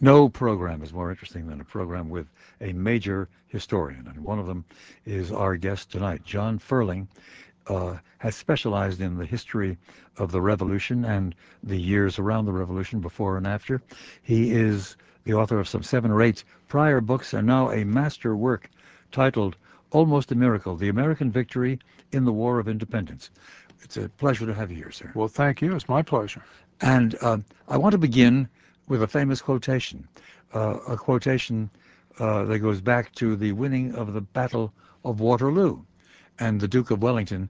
no program is more interesting than a program with a major historian, and one of them is our guest tonight. john ferling uh, has specialized in the history of the revolution and the years around the revolution, before and after he is the author of some seven or eight prior books, and now a master work titled almost a miracle the american victory in the war of independence it's a pleasure to have you here, sir. well, thank you. it's my pleasure. and uh, i want to begin with a famous quotation uh, a quotation uh, that goes back to the winning of the battle of waterloo. And the duke of wellington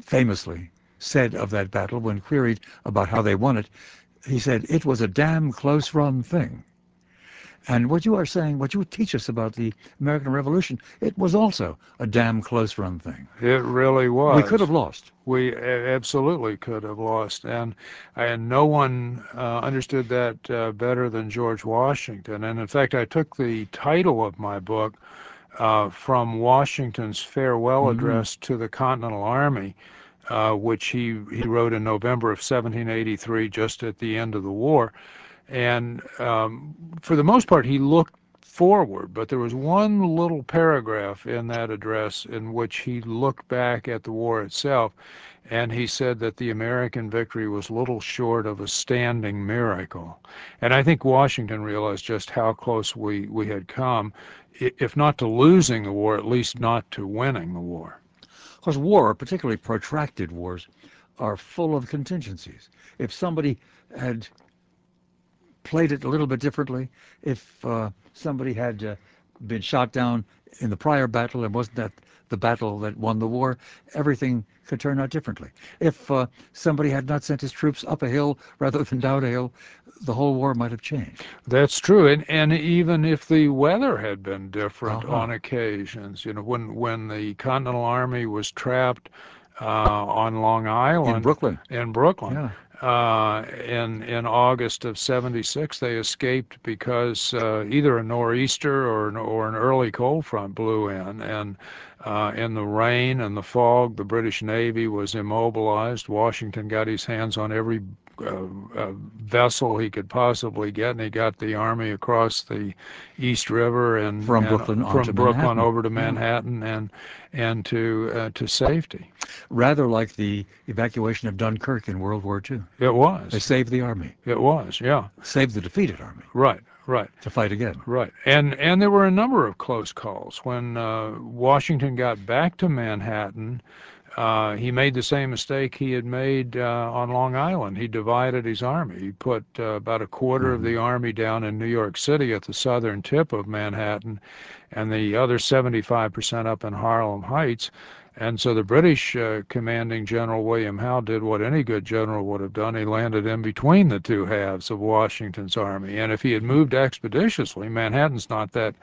famously said of that battle when queried about how they won it he said it was a damn close run thing and what you are saying, what you teach us about the American Revolution, it was also a damn close run thing. It really was. We could have lost. We absolutely could have lost, and and no one uh, understood that uh, better than George Washington. And in fact, I took the title of my book uh, from Washington's farewell mm-hmm. address to the Continental Army. Uh, which he, he wrote in November of 1783, just at the end of the war. And um, for the most part, he looked forward, but there was one little paragraph in that address in which he looked back at the war itself, and he said that the American victory was little short of a standing miracle. And I think Washington realized just how close we, we had come, if not to losing the war, at least not to winning the war. Because war, particularly protracted wars, are full of contingencies. If somebody had played it a little bit differently if uh, somebody had uh, been shot down in the prior battle and wasn't that the battle that won the war, everything could turn out differently. If uh, somebody had not sent his troops up a hill rather than down a hill, the whole war might have changed. That's true, and and even if the weather had been different uh-huh. on occasions, you know, when when the Continental Army was trapped uh, on Long Island in Brooklyn, in Brooklyn, yeah in in August of '76. They escaped because uh, either a nor'easter or or an early cold front blew in, and uh, in the rain and the fog, the British Navy was immobilized. Washington got his hands on every uh, uh, vessel he could possibly get, and he got the army across the East River and from and Brooklyn from Brooklyn over to Manhattan and and to uh, to safety. Rather like the evacuation of Dunkirk in World War II. It was. They saved the army. It was, yeah. Saved the defeated army. Right. Right. To fight again. Right. And and there were a number of close calls when uh, Washington got back to Manhattan. Uh, he made the same mistake he had made uh, on Long Island. He divided his army. He put uh, about a quarter mm-hmm. of the army down in New York City at the southern tip of Manhattan, and the other 75% up in Harlem Heights. And so the British uh, commanding General William Howe did what any good general would have done. He landed in between the two halves of Washington's army. And if he had moved expeditiously, Manhattan's not that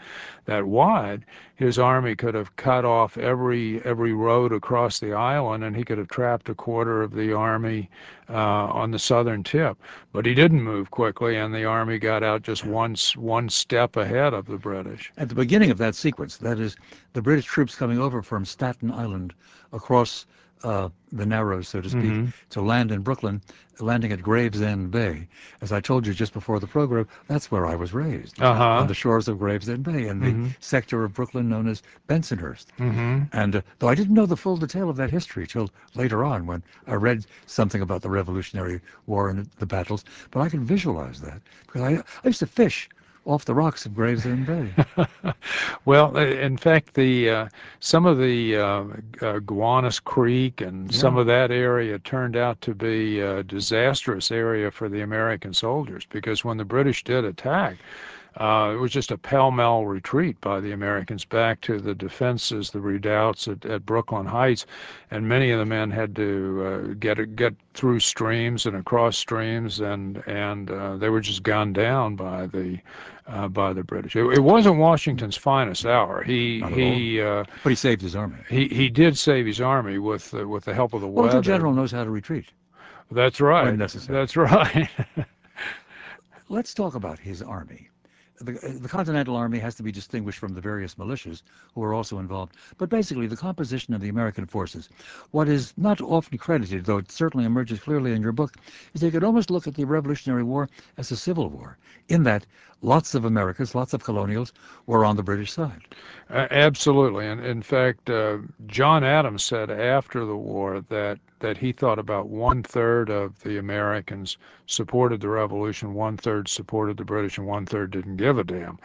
that wide, his army could have cut off every every road across the island, and he could have trapped a quarter of the army Uh, on the southern tip. But he didn't move quickly, and the army got out just one one step ahead of the British. At the beginning of that sequence, that is, the British troops coming over from Staten Island across uh, the Narrows, so to speak, mm-hmm. to land in Brooklyn, landing at Gravesend Bay. As I told you just before the program, that's where I was raised, uh-huh. on the shores of Gravesend Bay, in mm-hmm. the sector of Brooklyn known as Bensonhurst. Mm-hmm. And uh, though I didn't know the full detail of that history till later on, when I read something about the Revolutionary War and the battles, but I can visualize that because I, I used to fish off the rocks of Gravesend Bay. well, uh, in fact, the uh, some of the uh, uh, Gowanus Creek and yeah. some of that area turned out to be a disastrous area for the American soldiers because when the British did attack, uh, it was just a pell-mell retreat by the Americans back to the defenses, the redoubts at, at Brooklyn Heights, and many of the men had to uh, get get through streams and across streams, and and uh, they were just gunned down by the uh, by the British. It, it, wasn't Washington's finest hour. He he, uh, but he saved his army. He he did save his army with uh, with the help of the weather. Well, the general knows how to retreat. That's right. When necessary. That's right. Let's talk about his army the, uh, the, Continental Army has to be distinguished from the various militias who are also involved. But basically, the composition of the American forces, what is not often credited, though it certainly emerges clearly in your book, is they could almost look at the Revolutionary War as a civil war, in that lots of Americans, lots of colonials were on the British side. Uh, absolutely. And in fact, uh, John Adams said after the war that, that he thought about one third of the Americans supported the revolution, one third supported the British, and one third didn't give a damn.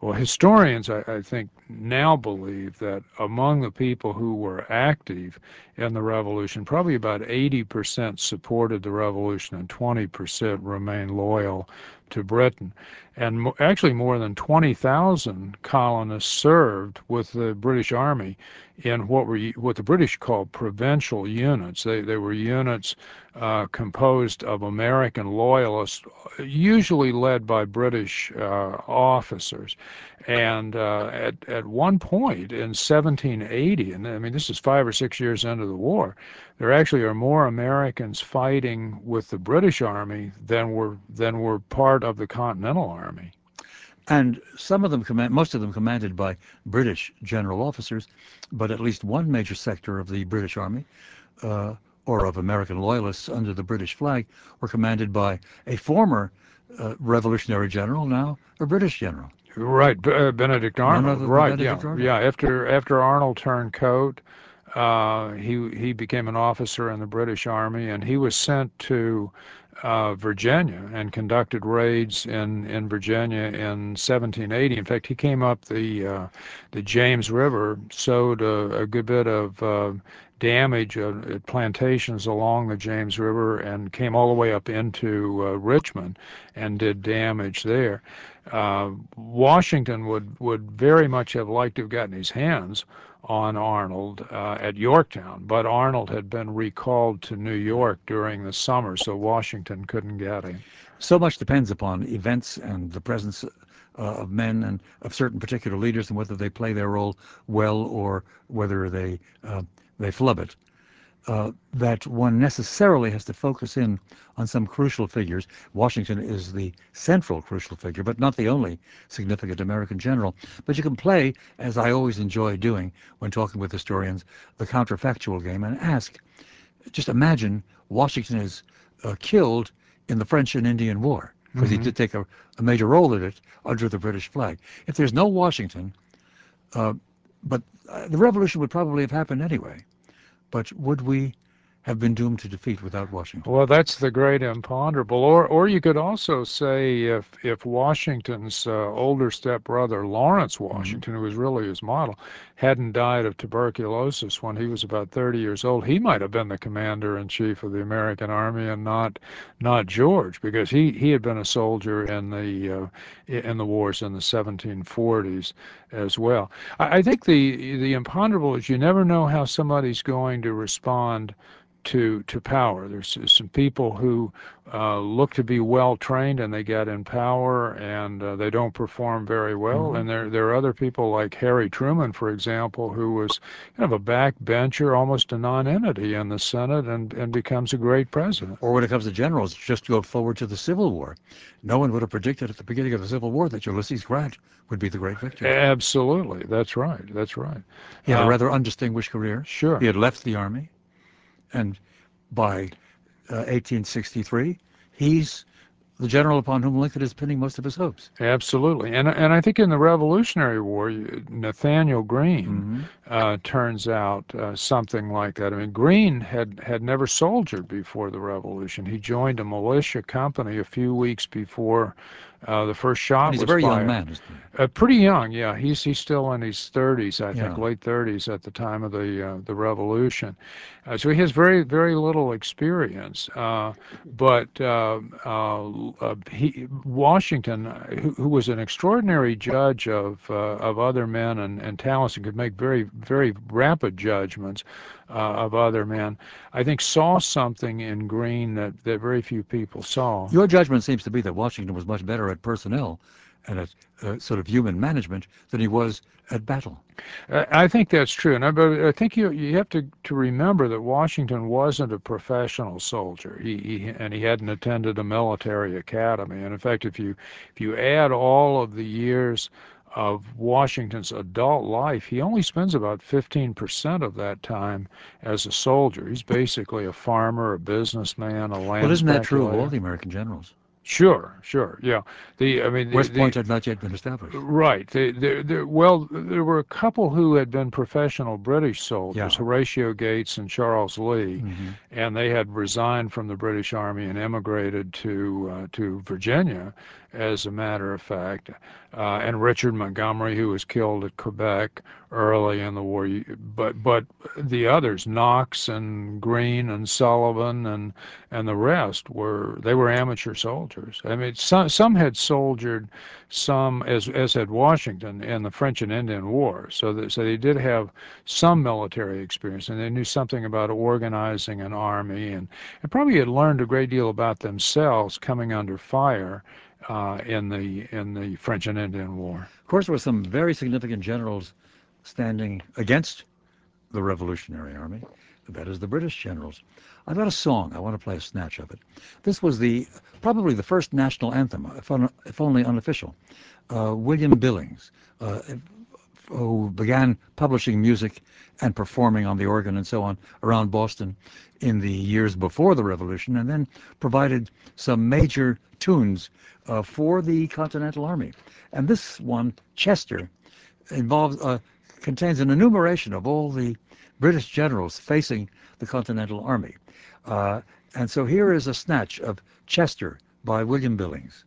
Well, historians, I, I, think, now believe that among the people who were active in the revolution, probably about 80% supported the revolution and 20% remained loyal to Britain. And actually, more than 20,000 colonists served with the British Army in what were what the British called provincial units. They they were units uh, composed of American loyalists, usually led by British uh, officers. And uh, at at one point in 1780, and I mean this is five or six years into the war, there actually are more Americans fighting with the British Army than were than were part of the Continental Army. And some of them command, most of them commanded by British general officers, but at least one major sector of the British Army, uh, or of American loyalists under the British flag, were commanded by a former uh, revolutionary general, now a British general. Right, uh, Benedict Arnold. Right, Benedict yeah, Arnold. yeah. After after Arnold turned coat, uh, he he became an officer in the British Army, and he was sent to uh, Virginia and conducted raids in, in Virginia in 1780. In fact, he came up the uh, the James River, sowed a, a good bit of uh, damage at plantations along the James River, and came all the way up into uh, Richmond and did damage there. Uh, Washington would would very much have liked to have gotten his hands on Arnold uh, at Yorktown, but Arnold had been recalled to New York during the summer, so Washington couldn't get him. So much depends upon events and the presence uh, of men and of certain particular leaders and whether they play their role well or whether they uh, they flub it that one necessarily has to focus in on some crucial figures. Washington is the central crucial figure, but not the only significant American general. But you can play, as I always enjoy doing when talking with historians, the counterfactual game and ask, just imagine Washington is uh, killed in the French and Indian War, because mm-hmm. he did take a, a, major role in it under the British flag. If there's no Washington, uh, but uh, the revolution would probably have happened anyway. But would we have been doomed to defeat without Washington? Well, that's the great imponderable. Or, or you could also say if if Washington's uh, older stepbrother Lawrence mm-hmm. Washington, mm-hmm. who was really his model, hadn't died of tuberculosis when he was about 30 years old, he might have been the commander in chief of the American Army and not not George, because he he had been a soldier in the uh, in the wars in the 1740s as well. I, I think the the imponderable is you never know how somebody's going to respond to to power. There's some people who uh, look to be well trained and they get in power and uh, they don't perform very well. Mm-hmm. And there there are other people like Harry Truman, for example, who was kind of a backbencher, almost a non-entity in the Senate, and and becomes a great president. Or when it comes to generals, just go forward to the Civil War. No one would have predicted at the beginning of the Civil War that Ulysses Grant would be the great victor. Absolutely, that's right. That's right. He had a uh, rather undistinguished career. Sure. He had left the army and by uh, 1863, he's the general upon whom Lincoln is pinning most of his hopes. Absolutely, and and I think in the Revolutionary War, Nathanael Greene mm-hmm. uh, turns out uh, something like that. I mean, Greene had had never soldiered before the Revolution. He joined a militia company a few weeks before uh, the first shot and he's was a very fired. young man, isn't he? Uh, pretty young, yeah. He's he's still in his 30s, I think, yeah. late 30s at the time of the uh, the revolution. Uh, so he has very very little experience. Uh, but uh, he, Washington, who, who, was an extraordinary judge of of other men and, and talents and could make very very rapid judgments, of other men, I think saw something in Greene that, that very few people saw. Your judgment seems to be that Washington was much better at personnel and at uh, sort of human management than he was at battle. I think that's true, and I, but I think you you have to, to remember that Washington wasn't a professional soldier. He, he and he hadn't attended a military academy. And in fact, if you if you add all of the years of Washington's adult life, he only spends about 15% of that time as a soldier. He's basically a farmer, a businessman, a land. Well, isn't that true of all the American generals? Sure, sure, yeah. The I mean, the, West Point the, had not yet been established. Right. The, the, the, well, there were a couple who had been professional British soldiers, Yeah. Horatio Gates and Charles Lee, Mhm. and they had resigned from the British Army and emigrated to uh, to Virginia, as a matter of fact. Uh, and Richard Montgomery, who was killed at Quebec early in the war. But but the others, Knox and Greene and Sullivan and and the rest were they were amateur soldiers. I mean, some some had soldiered, some as as had Washington in the French and Indian War. So that, so they did have some military experience, and they knew something about organizing an army, and, and probably had learned a great deal about themselves coming under fire in the in the French and Indian War. Of course, there were some very significant generals standing against the Revolutionary Army. That is the British generals. I've got a song. I want to play a snatch of it. This was the probably the first national anthem, if, un, if only unofficial. Uh, William Billings, uh, who began publishing music and performing on the organ and so on around Boston in the years before the Revolution, and then provided some major tunes uh, for the Continental Army. And this one, Chester, involves uh, contains an enumeration of all the British generals facing the Continental Army. Uh, and so here is a snatch of Chester by William Billings.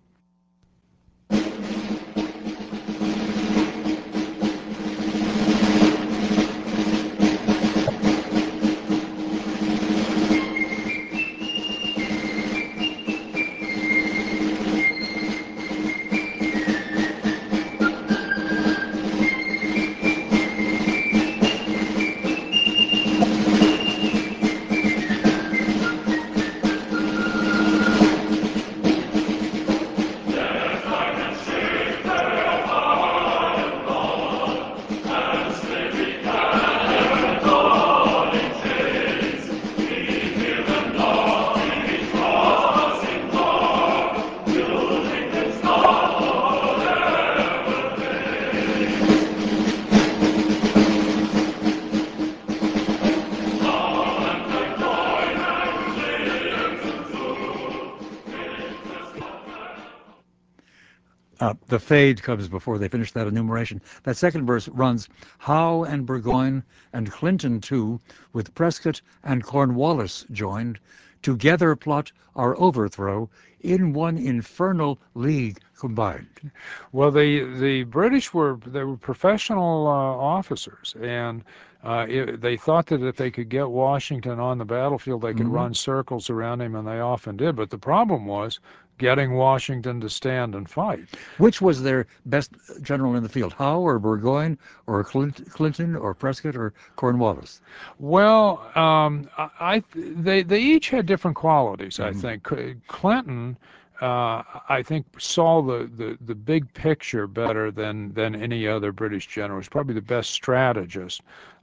The fade comes before they finish that enumeration. That second verse runs, Howe and Burgoyne and Clinton too, with Prescott and Cornwallis joined, together plot our overthrow in one infernal league combined. Well, the the British were they were professional uh, officers, and uh, it, they thought that if they could get Washington on the battlefield, they could Mhm. run circles around him, and they often did. But the problem was getting Washington to stand and fight. Which was their best general in the field, Howe or Burgoyne or Clint, Clinton or Prescott or Cornwallis? Well, um, I, I they they each had different qualities. I Mhm. think Clinton. Uh, I think saw the, the, the big picture better than, than any other British general. He's probably the best strategist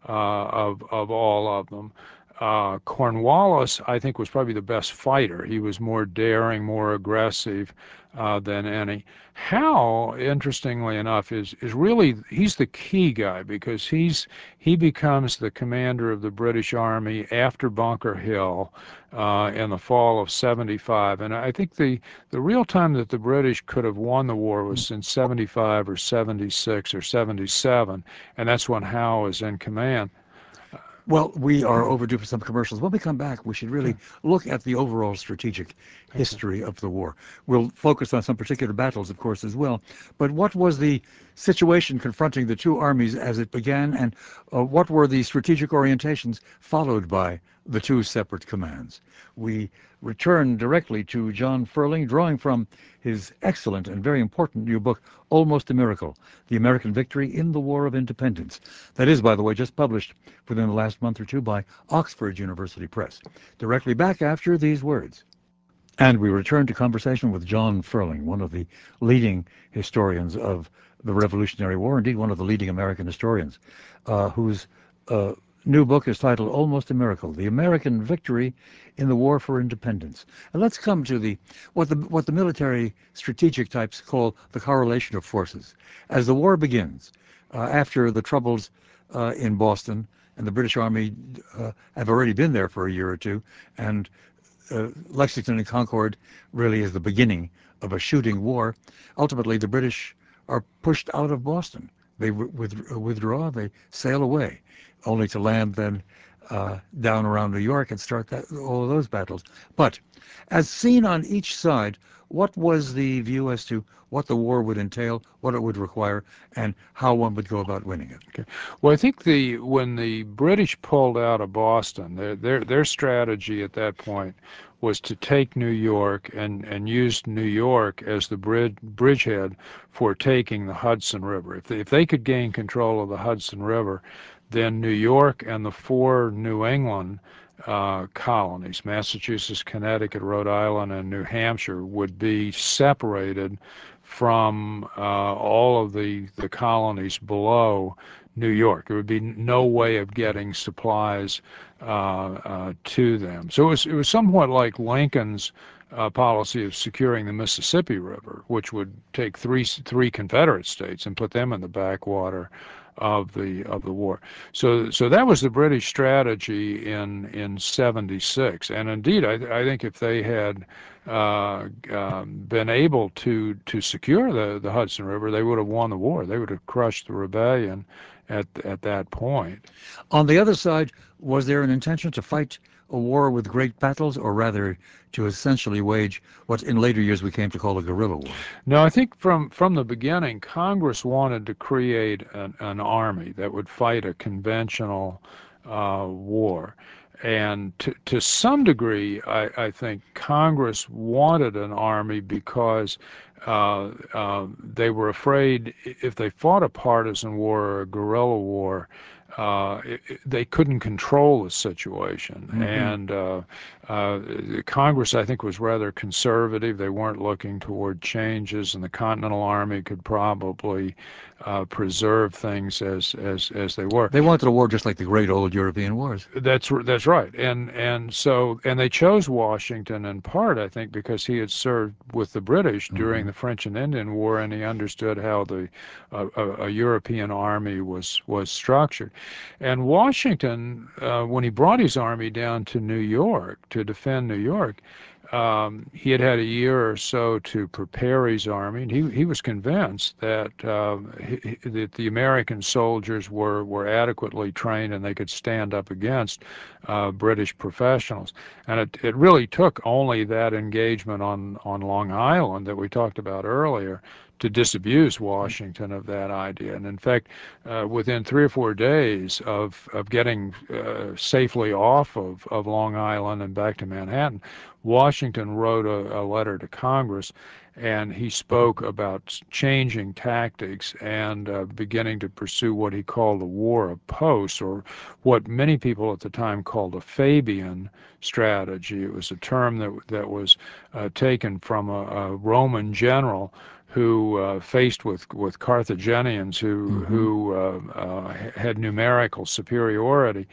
uh, of of all of them. Uh, Cornwallis, I think, was probably the best fighter. He was more daring, more aggressive uh, than any. Howe, interestingly enough, is is really he's the key guy because he's he becomes the commander of the British Army after Bunker Hill uh, in the fall of '75, and I think the the real time that the British could have won the war was in '75 or '76 or '77, and that's when Howe is in command. Well, we are overdue for some commercials. When we come back, we should really look at the overall strategic history of the war. We'll focus on some particular battles, of course, as well. But what was the situation confronting the two armies as it began, and uh, what were the strategic orientations followed by the two separate commands? We return directly to John Ferling, drawing from his excellent and very important new book, Almost a Miracle The American Victory in the War of Independence. That is, by the way, just published within the last month or two by Oxford University Press. Directly back after these words. And we return to conversation with John Ferling, one of the leading historians of the Revolutionary War, indeed one of the leading American historians, uh, whose uh, new book is titled Almost a Miracle, The American Victory in the War for Independence. And let's come to the what the what the military strategic types call the correlation of forces. As the war begins, uh, after the troubles uh, in Boston, and the British Army uh, have already been there for a year or two, and Lexington and Concord really is the beginning of a shooting war. Ultimately, the British are pushed out of Boston. They withdraw, they sail away, only to land then uh, down around New York and start that, all of those battles. But as seen on each side, what was the view as to what the war would entail, what it would require, and how one would go about winning it? Okay. Well, I think the when the British pulled out of Boston, their their, their strategy at that point was to take New York and, and use New York as the bridge, bridgehead for taking the Hudson River. If they, if they could gain control of the Hudson River, then New York and the four New England uh, colonies, Massachusetts, Connecticut, Rhode Island, and New Hampshire, would be separated from uh, all of the, the colonies below New York. There would be no way of getting supplies uh, to them. So it was, it was somewhat like Lincoln's policy of securing the Mississippi River, which would take three three Confederate states and put them in the backwater of the of the war. So so that was the British strategy in in 76. And indeed, I, I think if they had uh, um, been able to to secure the the Hudson River, they would have won the war. They would have crushed the rebellion at at that point. On the other side, was there an intention to fight a war with great battles, or rather to essentially wage what in later years we came to call a guerrilla war? No, I think from from the beginning, Congress wanted to create an, an army that would fight a conventional uh, war. And to, to some degree, I, I think Congress wanted an army because uh, uh, they were afraid if they fought a partisan war or a guerrilla war, uh, it, it, they couldn't control the situation. Mm-hmm. And uh, Congress, I think, was rather conservative. They weren't looking toward changes, and the Continental Army could probably uh, preserve things as, as as they were. They wanted a war just like the great old European wars. That's that's right. And and so and they chose Washington in part, I think, because he had served with the British during mm-hmm. the French and Indian War, and he understood how the uh, a, a, European army was was structured. And Washington, uh, when he brought his army down to New York to defend New York, um, he had had a year or so to prepare his army, and he, he was convinced that uh, he, that the American soldiers were, were adequately trained and they could stand up against uh, British professionals. And it, it really took only that engagement on, on Long Island that we talked about earlier to disabuse Washington of that idea. And in fact, uh, within three or four days of, of getting uh, safely off of, of Long Island and back to Manhattan, Washington wrote a, a letter to Congress and he spoke about changing tactics and uh, beginning to pursue what he called the war of posts, or what many people at the time called a Fabian strategy. It was a term that that was uh, taken from a, a Roman general who uh, faced with with Carthaginians who mm-hmm. who uh, uh, had numerical superiority,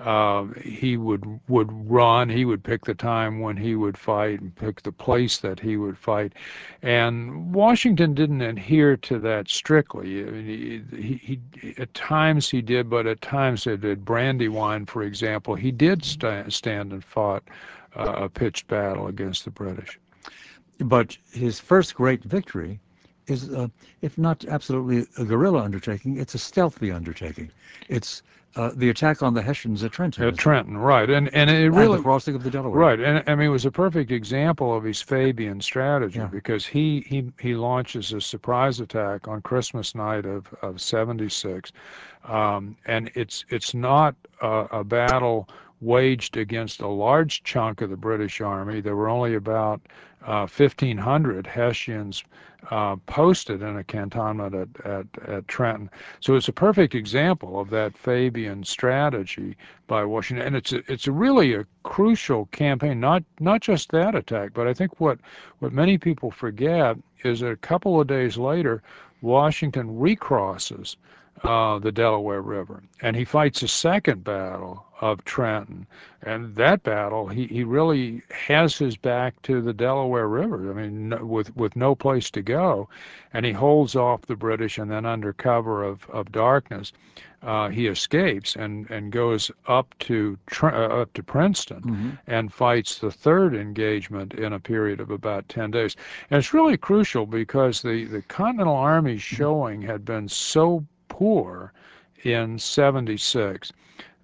uh, he would would run. He would pick the time when he would fight and pick the place that he would fight, and Washington didn't adhere to that strictly. i He, he, he at times he did, but at times at, at Brandywine, for example, he did st- stand and fought uh, a pitched battle against the British. But his first great victory is, uh, if not absolutely a guerrilla undertaking, it's a stealthy undertaking. It's uh, the attack on the Hessians at Trenton. At Trenton, right, and and it really the crossing of the Delaware. Right, and I mean it was a perfect example of his Fabian strategy because he he he launches a surprise attack on Christmas night of of '76, um, and it's it's not a, a battle waged against a large chunk of the british army. there were only about fifteen hundred hessians posted in a cantonment at, at, at trenton so it's a perfect example of that fabian strategy by washington and it's a, it's a really a crucial campaign not not just that attack but i think what what many people forget is that a couple of days later washington recrosses uh, the Delaware River. And he fights a second battle of Trenton. And that battle, he, he really has his back to the Delaware River. I mean, no, with, with no place to go. And he holds off the British, and then under cover of, of darkness, uh, he escapes and, and goes up to uh, up to Princeton mm-hmm. and fights the third engagement in a period of about 10 days. And it's really crucial because the, the Continental Army showing had been so poor in 76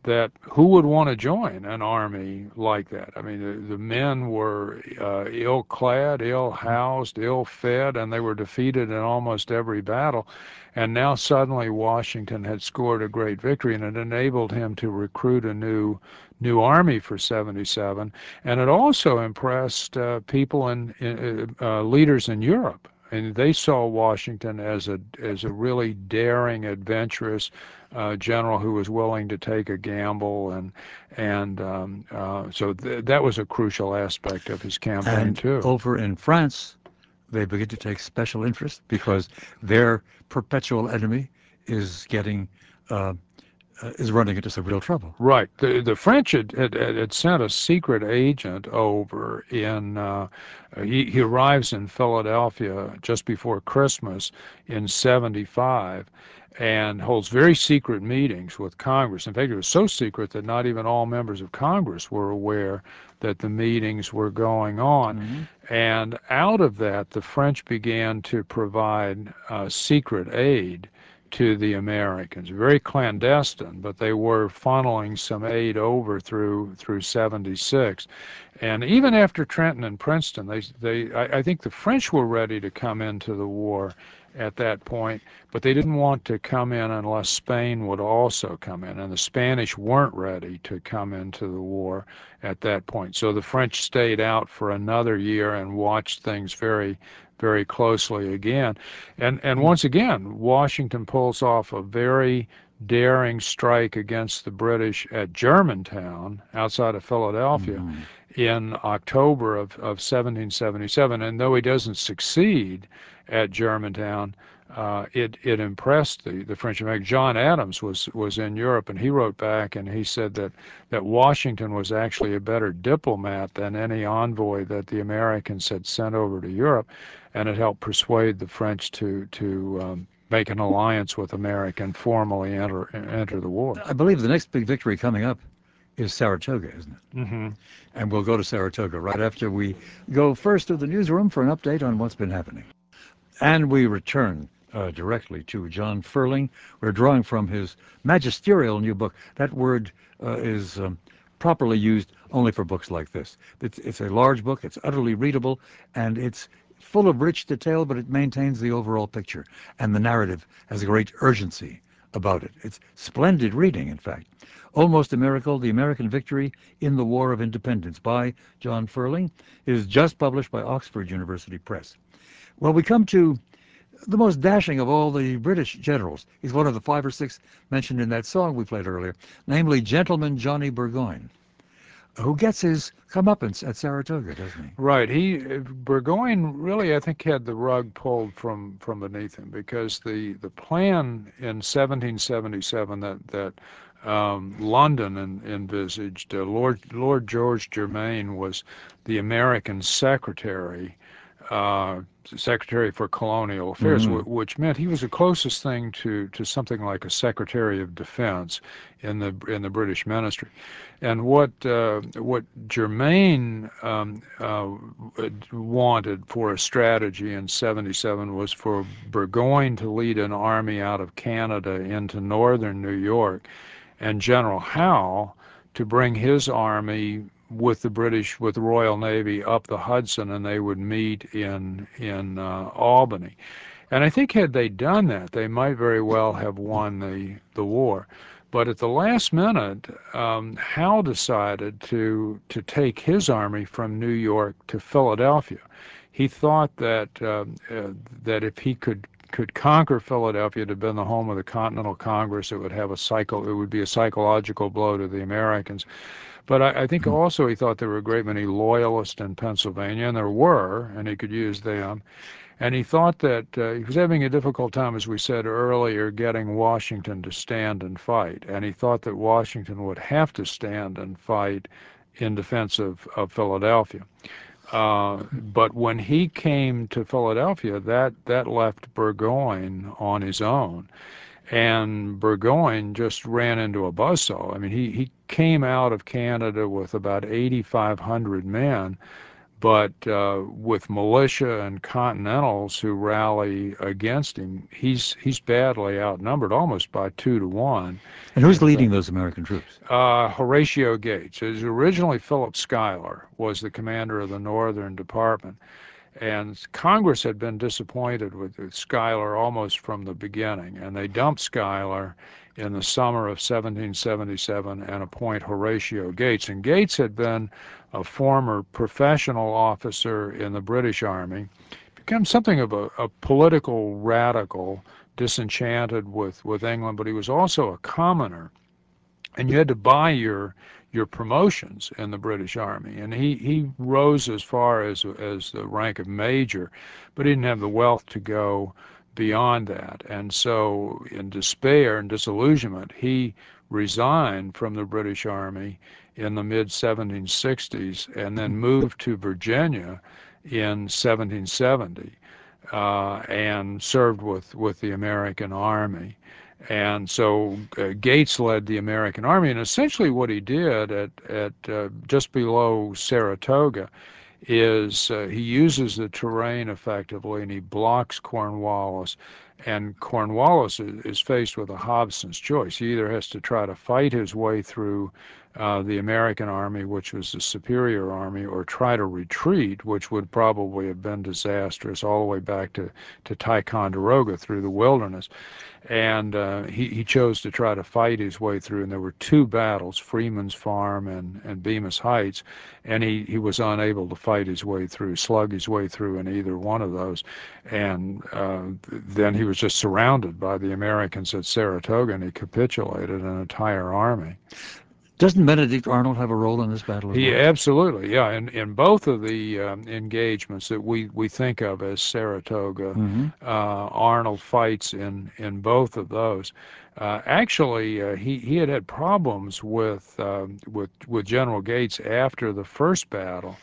that who would want to join an army like that? I mean, the, the men were uh, ill clad, ill housed, ill fed, and they were defeated in almost every battle. And now suddenly Washington had scored a great victory, and it enabled him to recruit a new new army for 77 and it also impressed uh, people and uh, leaders in Europe and they saw Washington as a as a really daring, adventurous uh, general who was willing to take a gamble, and and um, uh, so th- that was a crucial aspect of his campaign and too. Over in France, they begin to take special interest because their perpetual enemy is getting uh, uh, is running into some real trouble. Right. The the French had, had, had sent a secret agent over in. Uh, he he arrives in Philadelphia just before Christmas in '75, and holds very secret meetings with Congress. In fact, it was so secret that not even all members of Congress were aware that the meetings were going on. Mm-hmm. And out of that, the French began to provide uh, secret aid to the Americans. Very clandestine, but they were funneling some aid over through through 76. And even after Trenton and Princeton, they they I, I think the French were ready to come into the war at that point, but they didn't want to come in unless Spain would also come in, and the Spanish weren't ready to come into the war at that point. So the French stayed out for another year and watched things very very closely again. And and once again, Washington pulls off a very daring strike against the British at Germantown outside of Philadelphia mm-hmm. in October of, of 1777. And though he doesn't succeed at Germantown, uh, it it impressed the the French American. John Adams was was in Europe, and he wrote back and he said that that Washington was actually a better diplomat than any envoy that the Americans had sent over to Europe, and it helped persuade the French to to um, make an alliance with America and formally enter enter the war. I believe the next big victory coming up is Saratoga, isn't it? Mm-hmm. And we'll go to Saratoga right after we go first to the newsroom for an update on what's been happening. And we return uh, directly to John Ferling. We're drawing from his magisterial new book. That word uh, is um, properly used only for books like this. It's, it's a large book, it's utterly readable, and it's full of rich detail, but it maintains the overall picture. And the narrative has a great urgency about it. It's splendid reading, in fact. Almost a Miracle, The American Victory in the War of Independence by John Ferling is just published by Oxford University Press. Well, we come to the most dashing of all the British generals. He's one of the five or six mentioned in that song we played earlier, namely Gentleman Johnny Burgoyne, who gets his comeuppance at Saratoga, doesn't he? Right. He Burgoyne really, I think, had the rug pulled from from beneath him because the the plan in 1777 that that um, London en- envisaged, uh, Lord Lord George Germain was the American secretary uh, Secretary for Colonial Affairs, mm-hmm. which meant he was the closest thing to, to something like a Secretary of Defense in the in the British Ministry. And what uh, what Germain um, uh, wanted for a strategy in '77 was for Burgoyne to lead an army out of Canada into northern New York, and General Howe to bring his army with the British, with the Royal Navy up the Hudson, and they would meet in in uh, Albany. And I think had they done that, they might very well have won the the war. But at the last minute, um, Howe decided to to take his army from New York to Philadelphia. He thought that uh, uh, that if he could could conquer Philadelphia to been the home of the Continental Congress, it would have a cycle. It would be a psychological blow to the Americans. But I, I think hmm. also he thought there were a great many loyalists in Pennsylvania, and there were, and he could use them. And he thought that uh, he was having a difficult time, as we said earlier, getting Washington to stand and fight. And he thought that Washington would have to stand and fight in defense of, of Philadelphia. Uh, but when he came to Philadelphia, that, that left Burgoyne on his own. And Burgoyne just ran into a buzzsaw. I mean, he, he came out of Canada with about 8,500 men but uh, with militia and Continentals who rally against him, he's he's badly outnumbered, almost by two to one. And who's leading those American troops? Uh, Horatio Gates. Originally Philip Schuyler was the commander of the Northern Department, and Congress had been disappointed with Schuyler almost from the beginning, and they dumped Schuyler in the summer of 1777 and appoint Horatio Gates. And Gates had been a former professional officer in the British Army, become something of a, a political radical, disenchanted with, with England, but he was also a commoner. And you had to buy your your promotions in the British Army. And he, he rose as far as as the rank of major, but he didn't have the wealth to go beyond that. And so, in despair and disillusionment, he resigned from the British Army in the mid 1760s and then moved to Virginia in 1770 uh, and served with, with the American Army. And so uh, Gates led the American Army, and essentially what he did at, at uh, just below Saratoga is uh, he uses the terrain effectively and he blocks Cornwallis. And Cornwallis is, faced with a Hobson's choice. He either has to try to fight his way through the American army, which was the superior army, or try to retreat, which would probably have been disastrous all the way back to, to Ticonderoga through the wilderness. And uh, he, he chose to try to fight his way through, and there were two battles, Freeman's Farm and, and Bemis Heights, and he, he was unable to fight his way through, slug his way through in either one of those. And uh, then he was just surrounded by the Americans at Saratoga, and he capitulated an entire army. Doesn't Benedict Arnold have a role in this battle? He absolutely, yeah. In in both of the um, engagements that we, we think of as Saratoga, mm-hmm. uh, Arnold fights in in both of those. Uh, actually, uh, he he had had problems with um, with with General Gates after the first battle.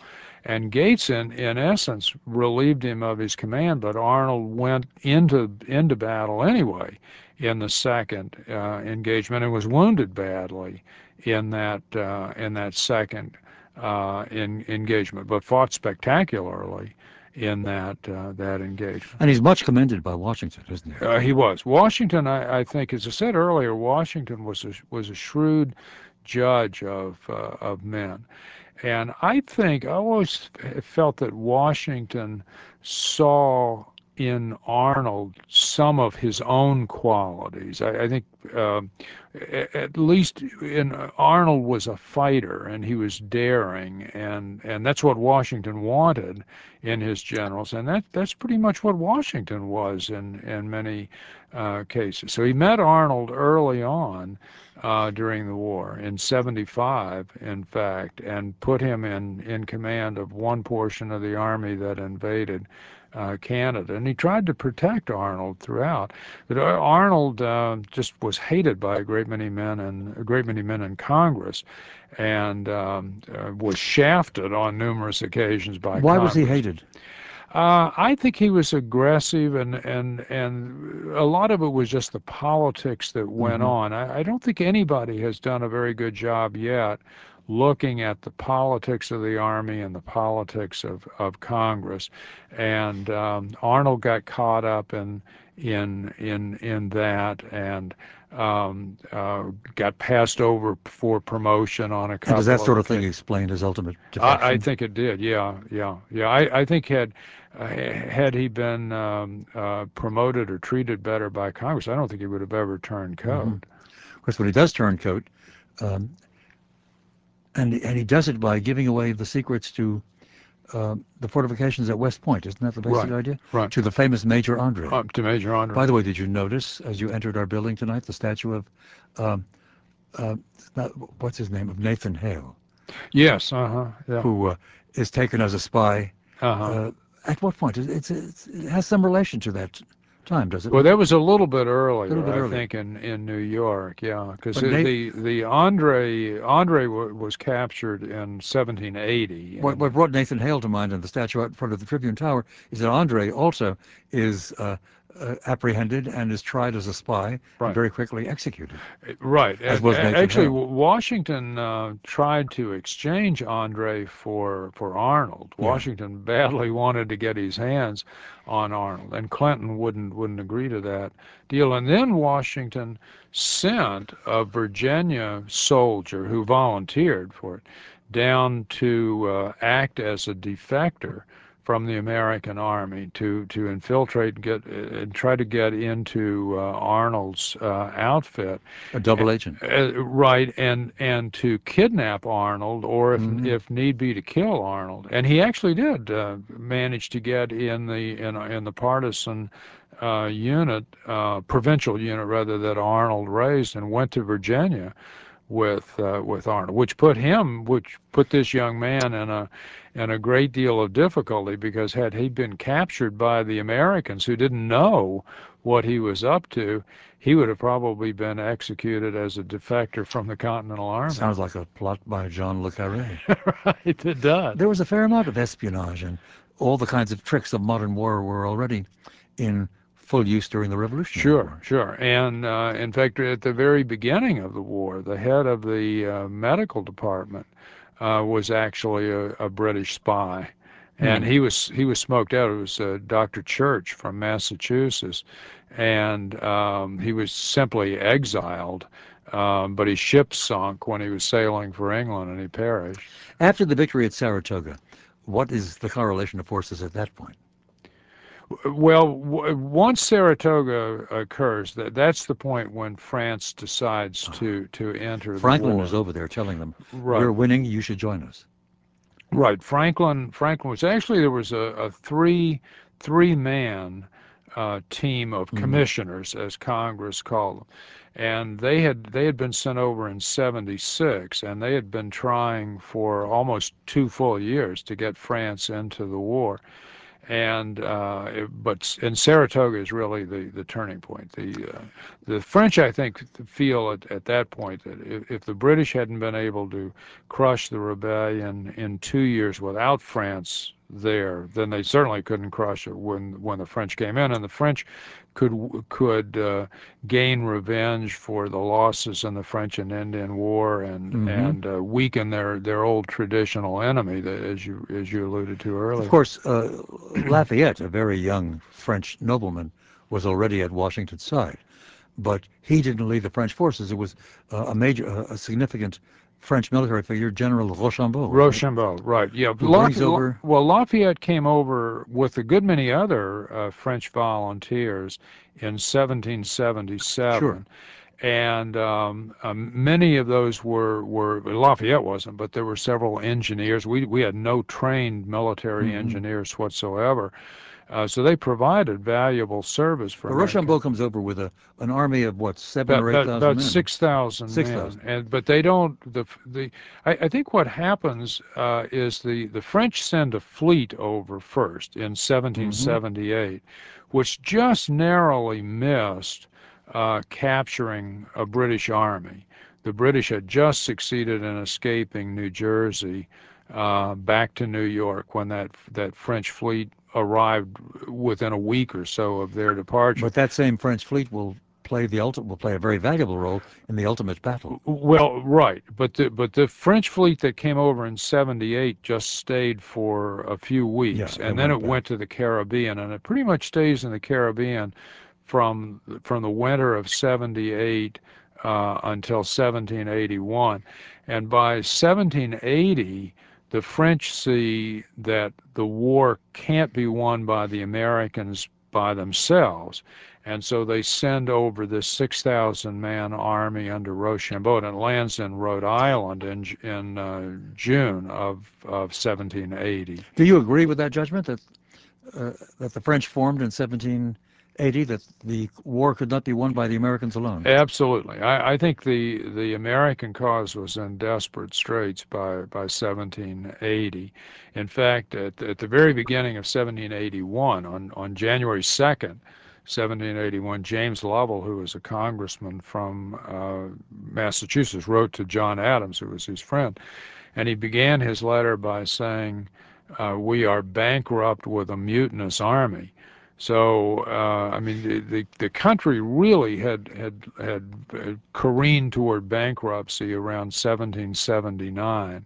And Gates, in, in essence, relieved him of his command, but Arnold went into into battle anyway in the second uh, engagement and was wounded badly in that uh, in that second uh, in, engagement, but fought spectacularly in that uh, that engagement. And he's much commended by Washington, isn't he? Uh, he was. Washington, I, I, think, as I said earlier, Washington was a, was a shrewd judge of uh, of men, and I think I always felt that Washington saw in Arnold some of his own qualities. I, I think uh, at least in Arnold was a fighter and he was daring, and and that's what Washington wanted in his generals, and that that's pretty much what Washington was in in many uh, cases. So he met Arnold early on. Uh, during the war in 75 in fact and put him in in command of one portion of the army that invaded uh, Canada, and he tried to protect Arnold throughout. But Arnold uh, just was hated by a great many men and a great many men in Congress, and um, uh, was shafted on numerous occasions by. Why Congress. was he hated? Uh, I think he was aggressive, and and and a lot of it was just the politics that went mm-hmm. on. I, I don't think anybody has done a very good job yet looking at the politics of the army and the politics of, of Congress. And um, Arnold got caught up in in in in that and um, uh, got passed over for promotion on a couple. And does that sort of thing explain his ultimate defection? I, I, think it did. Yeah, yeah, yeah. I, I think had uh, had he been um, uh, promoted or treated better by Congress, I don't think he would have ever turned code. Mm-hmm. course, when he does turn coat, um, and and he does it by giving away the secrets to uh, the fortifications at West Point. Isn't that the basic Right, idea? right. To the famous Major Andre. Up to Major Andre. By the way, did you notice as you entered our building tonight the statue of, um, uh, not, what's his name, of Nathan Hale, yes, uh-huh, yeah, who uh, is taken as a spy. uh-huh. Uh, at what point? It's, it's, it has some relation to that time, does it? Well, that was a little bit earlier, Little bit I earlier. think, in, in New York. Yeah, because the the Andre Andre was captured in 1780. what, what brought Nathan Hale to mind in the statue out in front of the Tribune Tower is that Andre also is uh, uh, apprehended and is tried as a spy Right. and very quickly executed. Right. As was a- Actually. W- Washington uh, tried to exchange Andre for for Arnold. Yeah. Washington badly wanted to get his hands on Arnold, and Clinton wouldn't wouldn't agree to that deal. And then Washington sent a Virginia soldier who volunteered for it down to uh, act as a defector from the American army to to infiltrate and get and try to get into uh, Arnold's uh, outfit A double agent. uh, right, and and to kidnap Arnold, or if Mhm. if need be, to kill Arnold. And he actually did uh, manage to get in the in in the partisan uh, unit, uh, provincial unit rather, that Arnold raised, and went to Virginia with uh, with Arnold, which put him, which put this young man in a in a great deal of difficulty because had he been captured by the Americans who didn't know what he was up to, he would have probably been executed as a defector from the Continental Army. Sounds like a plot by John le Carré. right, it does. there was a fair amount of espionage and all the kinds of tricks of modern war were already in full use during the Revolution. Sure, War. sure. And uh, in fact, at the very beginning of the war, the head of the uh, medical department was actually a, a British spy, and Hmm. he was he was smoked out. It was uh, Dr. Church from Massachusetts, and um, he was simply exiled. Um, but his ship sunk when he was sailing for England, and he perished. After the victory at Saratoga, what is the correlation of forces at that point? Well, w- once Saratoga occurs, that that's the point when France decides to to enter Franklin the war. Franklin was over there telling them, right. "We're winning. You should join us." Right. Franklin Franklin was actually there was a, a three three man uh, team of Mhm. commissioners, as Congress called them, and they had they had been sent over in '76, and they had been trying for almost two full years to get France into the war. And uh, it- but and Saratoga is really the, the turning point. The uh, the French, I think, feel at, at that point that if, if the British hadn't been able to crush the rebellion in two years without France there, then they certainly couldn't crush it when when the French came in, and the French could could uh, gain revenge for the losses in the French and Indian War and Mhm. and uh, weaken their their old traditional enemy, that, as you as you alluded to earlier. Of course, uh, Lafayette, a very young French nobleman, was already at Washington's side, but he didn't lead the French forces. It was uh, a major, uh, a significant French military figure, General Rochambeau. Rochambeau, right? Yeah. Who brings over- Well, Lafayette came over with a good many other uh, French volunteers in 1777. Sure. And um, um, many of those were, were Lafayette wasn't, but there were several engineers. We we had no trained military Mhm. engineers whatsoever, uh, so they provided valuable service for. Rochambeau comes over with a an army of what seven About, or eight about, thousand men. six thousand. Six thousand. and but they don't. The the I, I think what happens uh, is the the French send a fleet over first in 1778, which just narrowly missed uh, capturing a British army. The British had just succeeded in escaping New Jersey uh, back to New York when that that French fleet arrived within a week or so of their departure. But that same French fleet will play the ultimate will play a very valuable role in the ultimate battle. Well, right, but the but the French fleet that came over in '78 just stayed for a few weeks, Yeah, and then it went back. went to the Caribbean, and it pretty much stays in the Caribbean from from the winter of '78 uh, until 1781, and by 1780 the French see that the war can't be won by the Americans by themselves. And so they send over this 6,000 man army under Rochambeau, and lands in Rhode Island in, in uh, June of, of 1780. Do you agree with that judgment that, uh, that the French formed in 1780, that the war could not be won by the Americans alone? Absolutely. I, I think the, the American cause was in desperate straits by, by 1780. In fact, at, at the very beginning of 1781, on, on January 2nd, 1781, James Lovell, who was a congressman from uh, Massachusetts, wrote to John Adams, who was his friend, and he began his letter by saying, uh, "We are bankrupt with a mutinous army." So, uh, I mean, the, the, country really had had had careened toward bankruptcy around 1779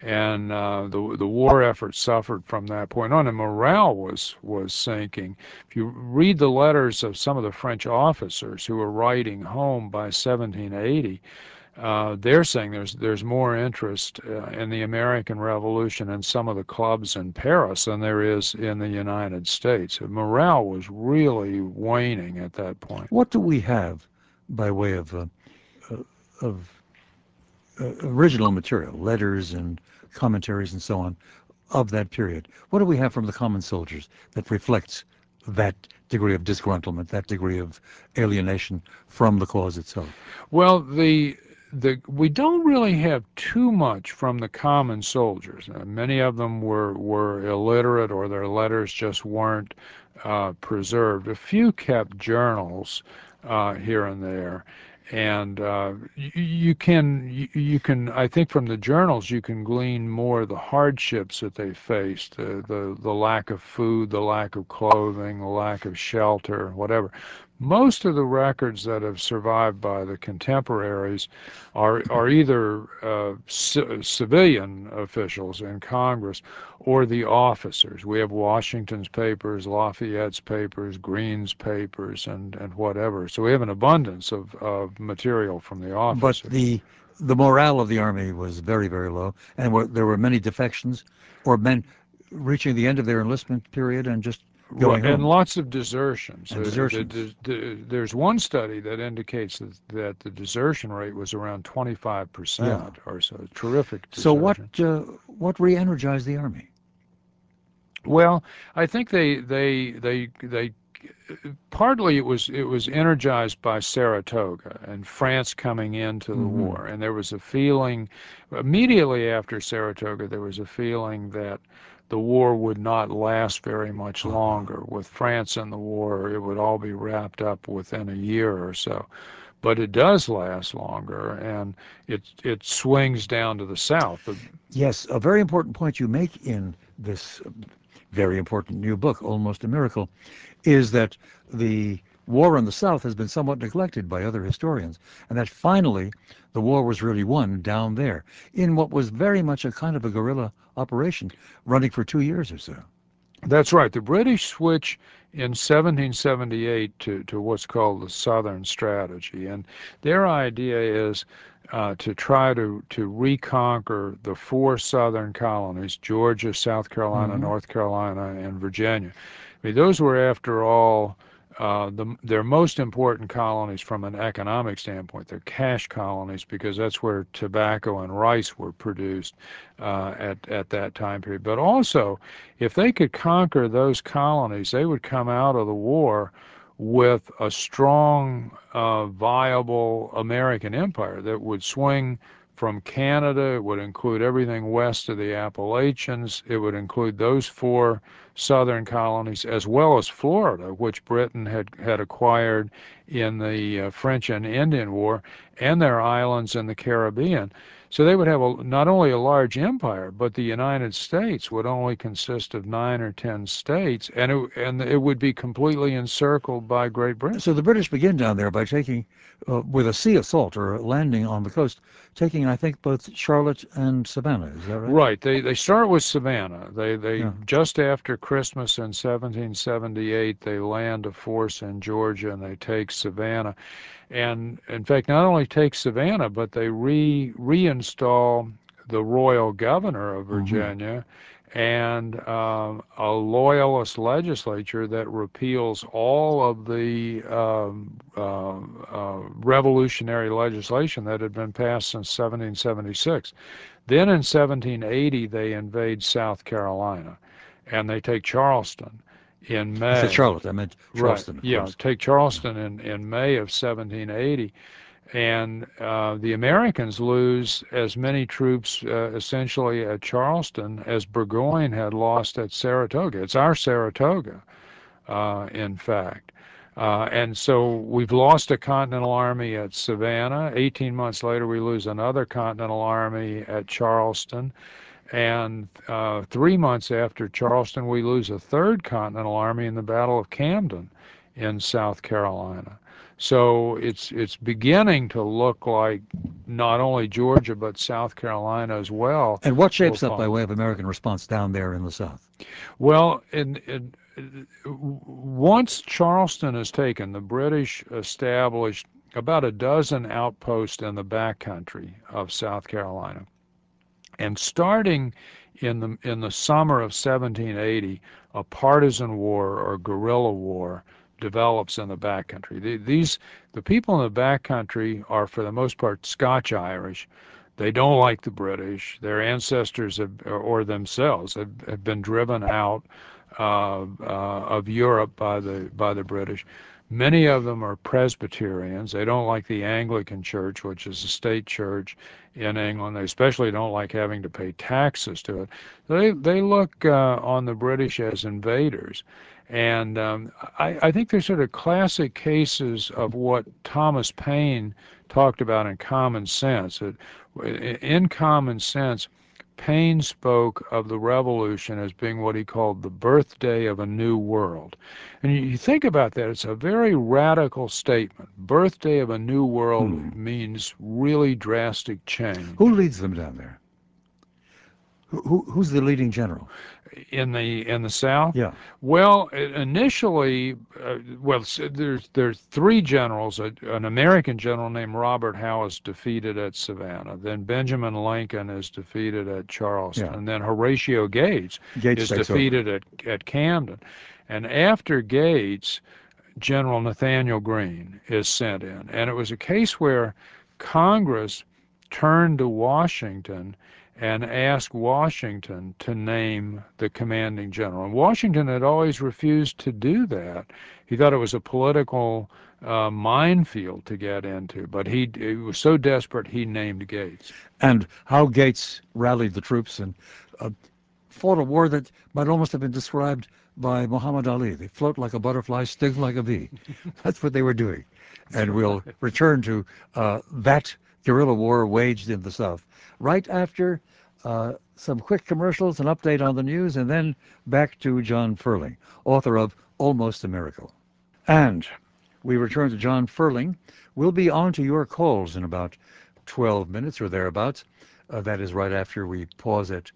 and uh, the the war effort suffered from that point on, and morale was was sinking. If you read the letters of some of the French officers who were writing home by 1780, uh, they're saying there's there's more interest uh, in the American Revolution in some of the clubs in Paris than there is in the United States. Morale was really waning at that point. What do we have by way of uh, uh, of uh, original material, letters and commentaries and so on of that period. What do we have from the common soldiers that reflects that degree of disgruntlement, that degree of alienation from the cause itself? Well, the the we don't really have too much from the common soldiers. Uh, many of them were were illiterate, or their letters just weren't uh, preserved. A few kept journals uh, here and there, and you, can you, can I think from the journals you can glean more the hardships that they faced, the the lack of food, the lack of clothing, the lack of shelter, whatever. Most of the records that have survived by the contemporaries are are either uh, civilian officials in Congress or the officers. We have Washington's papers, Lafayette's papers, Greene's papers, and, and whatever. So we have an abundance of, of material from the officers. But the the morale of the army was very very low, and there were many defections, or men reaching the end of their enlistment period and just going and lots of desertions. And desertions. The, the, there's one study that indicates that, that the desertion rate was around 25 percent Yeah. or so. Terrific. So what uh, what re-energized the army? Well, I think they they they they partly it was it was energized by Saratoga and France coming into the Mhm. war, and there was a feeling immediately after Saratoga there was a feeling that the war would not last very much Uh-huh. longer. With France in the war, it would all be wrapped up within a year or so. But it does last longer, and it it swings down to the south. Yes, a very important point you make in this very important new book, Almost a Miracle, is that the war in the South has been somewhat neglected by other historians, and that finally the war was really won down there in what was very much a kind of a guerrilla operation running for two years or so. That's right. The British switch in 1778 to, to what's called the Southern Strategy. And their idea is uh, to try to, to reconquer the four Southern colonies Georgia, South Carolina, Mhm. North Carolina, and Virginia. I mean, those were, after all, uh, the, their most important colonies from an economic standpoint. They're cash colonies because that's where tobacco and rice were produced uh, at, at that time period. But also, if they could conquer those colonies, they would come out of the war with a strong, uh, viable American empire that would swing from Canada. It would include everything west of the Appalachians. It would include those four southern colonies as well as Florida, which Britain had, had acquired in the uh, French and Indian War, and their islands in the Caribbean. So they would have a, not only a large empire, but the United States would only consist of nine or ten states, and it, and it would be completely encircled by Great Britain. So the British begin down there by taking, uh, with a sea assault or a landing on the coast, taking, I think, both Charlotte and Savannah. Is that right? Right. They they start with Savannah. They they Yeah. just after Christmas in 1778 they land a force in Georgia and they take Savannah, and in fact not only take Savannah but they re reinstall the royal governor of Mhm. Virginia and uh, a loyalist legislature that repeals all of the um, uh, uh, revolutionary legislation that had been passed since 1776. Then in 1780, they invade South Carolina and they take Charleston in May. I said Charlotte, I meant Charleston. Right. Yeah, course. take Charleston in, in May of 1780 and uh, the Americans lose as many troops uh, essentially at Charleston as Burgoyne had lost at Saratoga. It's our Saratoga, uh, in fact. Uh, and so we've lost a Continental Army at Savannah. 18 months later, we lose another Continental Army at Charleston. And uh, three months after Charleston, we lose a third Continental Army in the Battle of Camden in South Carolina. So it's it's beginning to look like not only Georgia but South Carolina as well. And what shapes up by way of American response down there in the South? Well, in, in, once Charleston is taken, the British established about a dozen outposts in the backcountry of South Carolina. And starting in the in the summer of 1780, a partisan war or guerrilla war develops in the backcountry. These the people in the backcountry are for the most part Scotch Irish. They don't like the British. Their ancestors or themselves have, been driven out uh, uh, of Europe by the by the British. Many of them are Presbyterians. They don't like the Anglican Church, which is a state church in England. They especially don't like having to pay taxes to it. They they look uh, on the British as invaders. And um, I, I, think they're sort of classic cases of what Thomas Paine talked about in Common Sense. that in Common Sense, Paine spoke of the revolution as being what he called the birthday of a new world. And you think about that, it's a very radical statement. Birthday of a new world hmm. means really drastic change. Who leads them down there? Who, who's the leading general? in the in the South? Yeah. Well, initially, uh, well, there's there's three generals. A, an American general named Robert Howe is defeated at Savannah. Then Benjamin Lincoln is defeated at Charleston. Yeah. And then Horatio Gates, Gates is defeated at at Camden. And after Gates, General Nathanael Greene is sent in, and it was a case where Congress turned to Washington and asked Washington to name the commanding general. And Washington had always refused to do that. He thought it was a political uh, minefield to get into, but he, was so desperate he named Gates. And how Gates rallied the troops and uh, fought a war that might almost have been described by Muhammad Ali. They float like a butterfly, sting like a bee. That's what they were doing. And we'll return to uh, that guerrilla war waged in the South right after uh, some quick commercials, an update on the news, and then back to John Ferling, author of Almost a Miracle. And we return to John Ferling. We'll be on to your calls in about 12 minutes or thereabouts. Uh, that is right after we pause at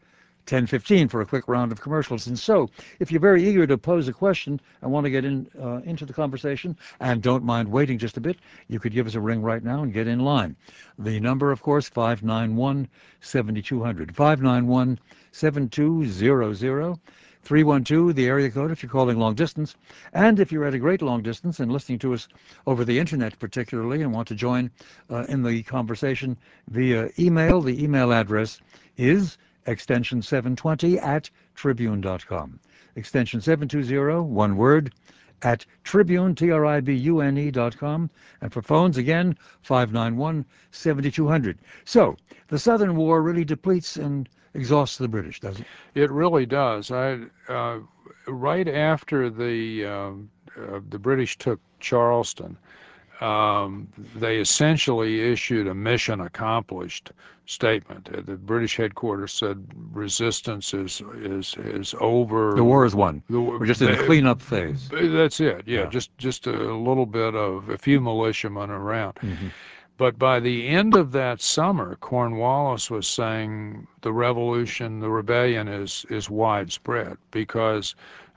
10:15 for a quick round of commercials. And so, if you're very eager to pose a question and want to get in uh, into the conversation and don't mind waiting just a bit, you could give us a ring right now and get in line. The number, of course, 591 7200. 591 7200. 312, the area code if you're calling long distance. And if you're at a great long distance and listening to us over the internet particularly and want to join uh, in the conversation via email, the email address is extension 720 at tribune.com. Extension 720, one word, at tribune, T-R-I-B-U-N-E dot com. And for phones, again, 591-7200. So, the Southern War really depletes and exhausts the British, doesn't it? It really does. I, uh, right after the, uh, uh, the British took Charleston, um, they essentially issued a mission accomplished statement. Uh, the British headquarters said resistance is is is over. The war is won. The, We're just in the cleanup phase. That's it. Yeah, yeah, just just a little bit of a few militiamen around. Mm-hmm. But by the end of that summer, Cornwallis was saying the revolution, the rebellion is is widespread because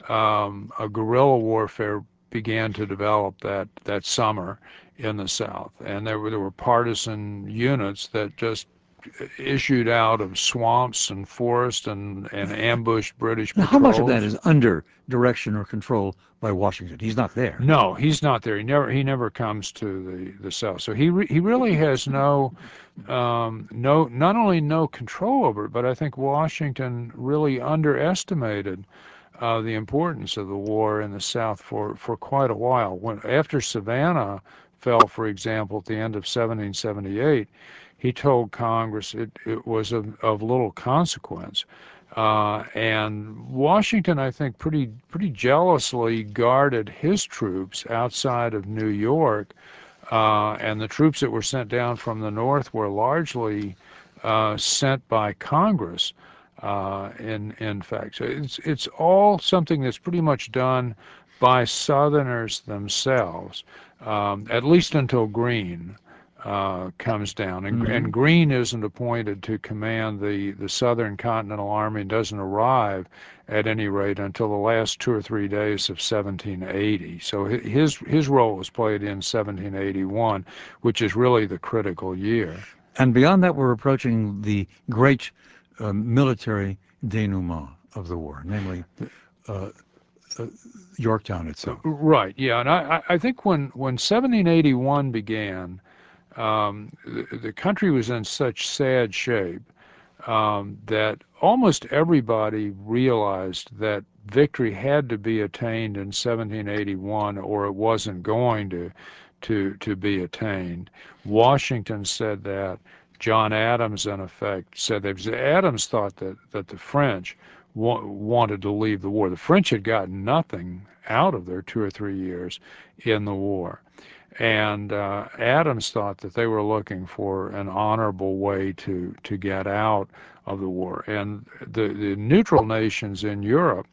um, a guerrilla warfare began to develop that that summer in the South, and there were there were partisan units that just issued out of swamps and forests and, and ambushed British Now, how much of that is under direction or control by Washington? He's not there. No, he's not there. He never he never comes to the, the south. So he re, he really has no um, no not only no control over it, but I think Washington really underestimated uh, the importance of the war in the South for, for quite a while. When after Savannah fell, for example, at the end of 1778, he told Congress it, it was of, of little consequence. Uh, and Washington, I think, pretty pretty jealously guarded his troops outside of New York, uh, and the troops that were sent down from the north were largely uh, sent by Congress. Uh, in in fact, so it's it's all something that's pretty much done by Southerners themselves, um, at least until Greene uh, comes down. And, Mhm. and Greene isn't appointed to command the, the Southern Continental Army and doesn't arrive at any rate until the last two or three days of 1780. So his, his role was played in 1781, which is really the critical year. And beyond that, we're approaching the great military denouement of the war, namely uh, uh, Yorktown itself. Right, yeah. And I, think when, when 1781 began, um, the, the country was in such sad shape um, that almost everybody realized that victory had to be attained in 1781 or it wasn't going to to to be attained. Washington said that. John Adams, in effect, said that Adams thought that that the French wa- wanted to leave the war. The French had gotten nothing out of their two or three years in the war. And uh, Adams thought that they were looking for an honorable way to, to get out of the war. And the, the neutral nations in Europe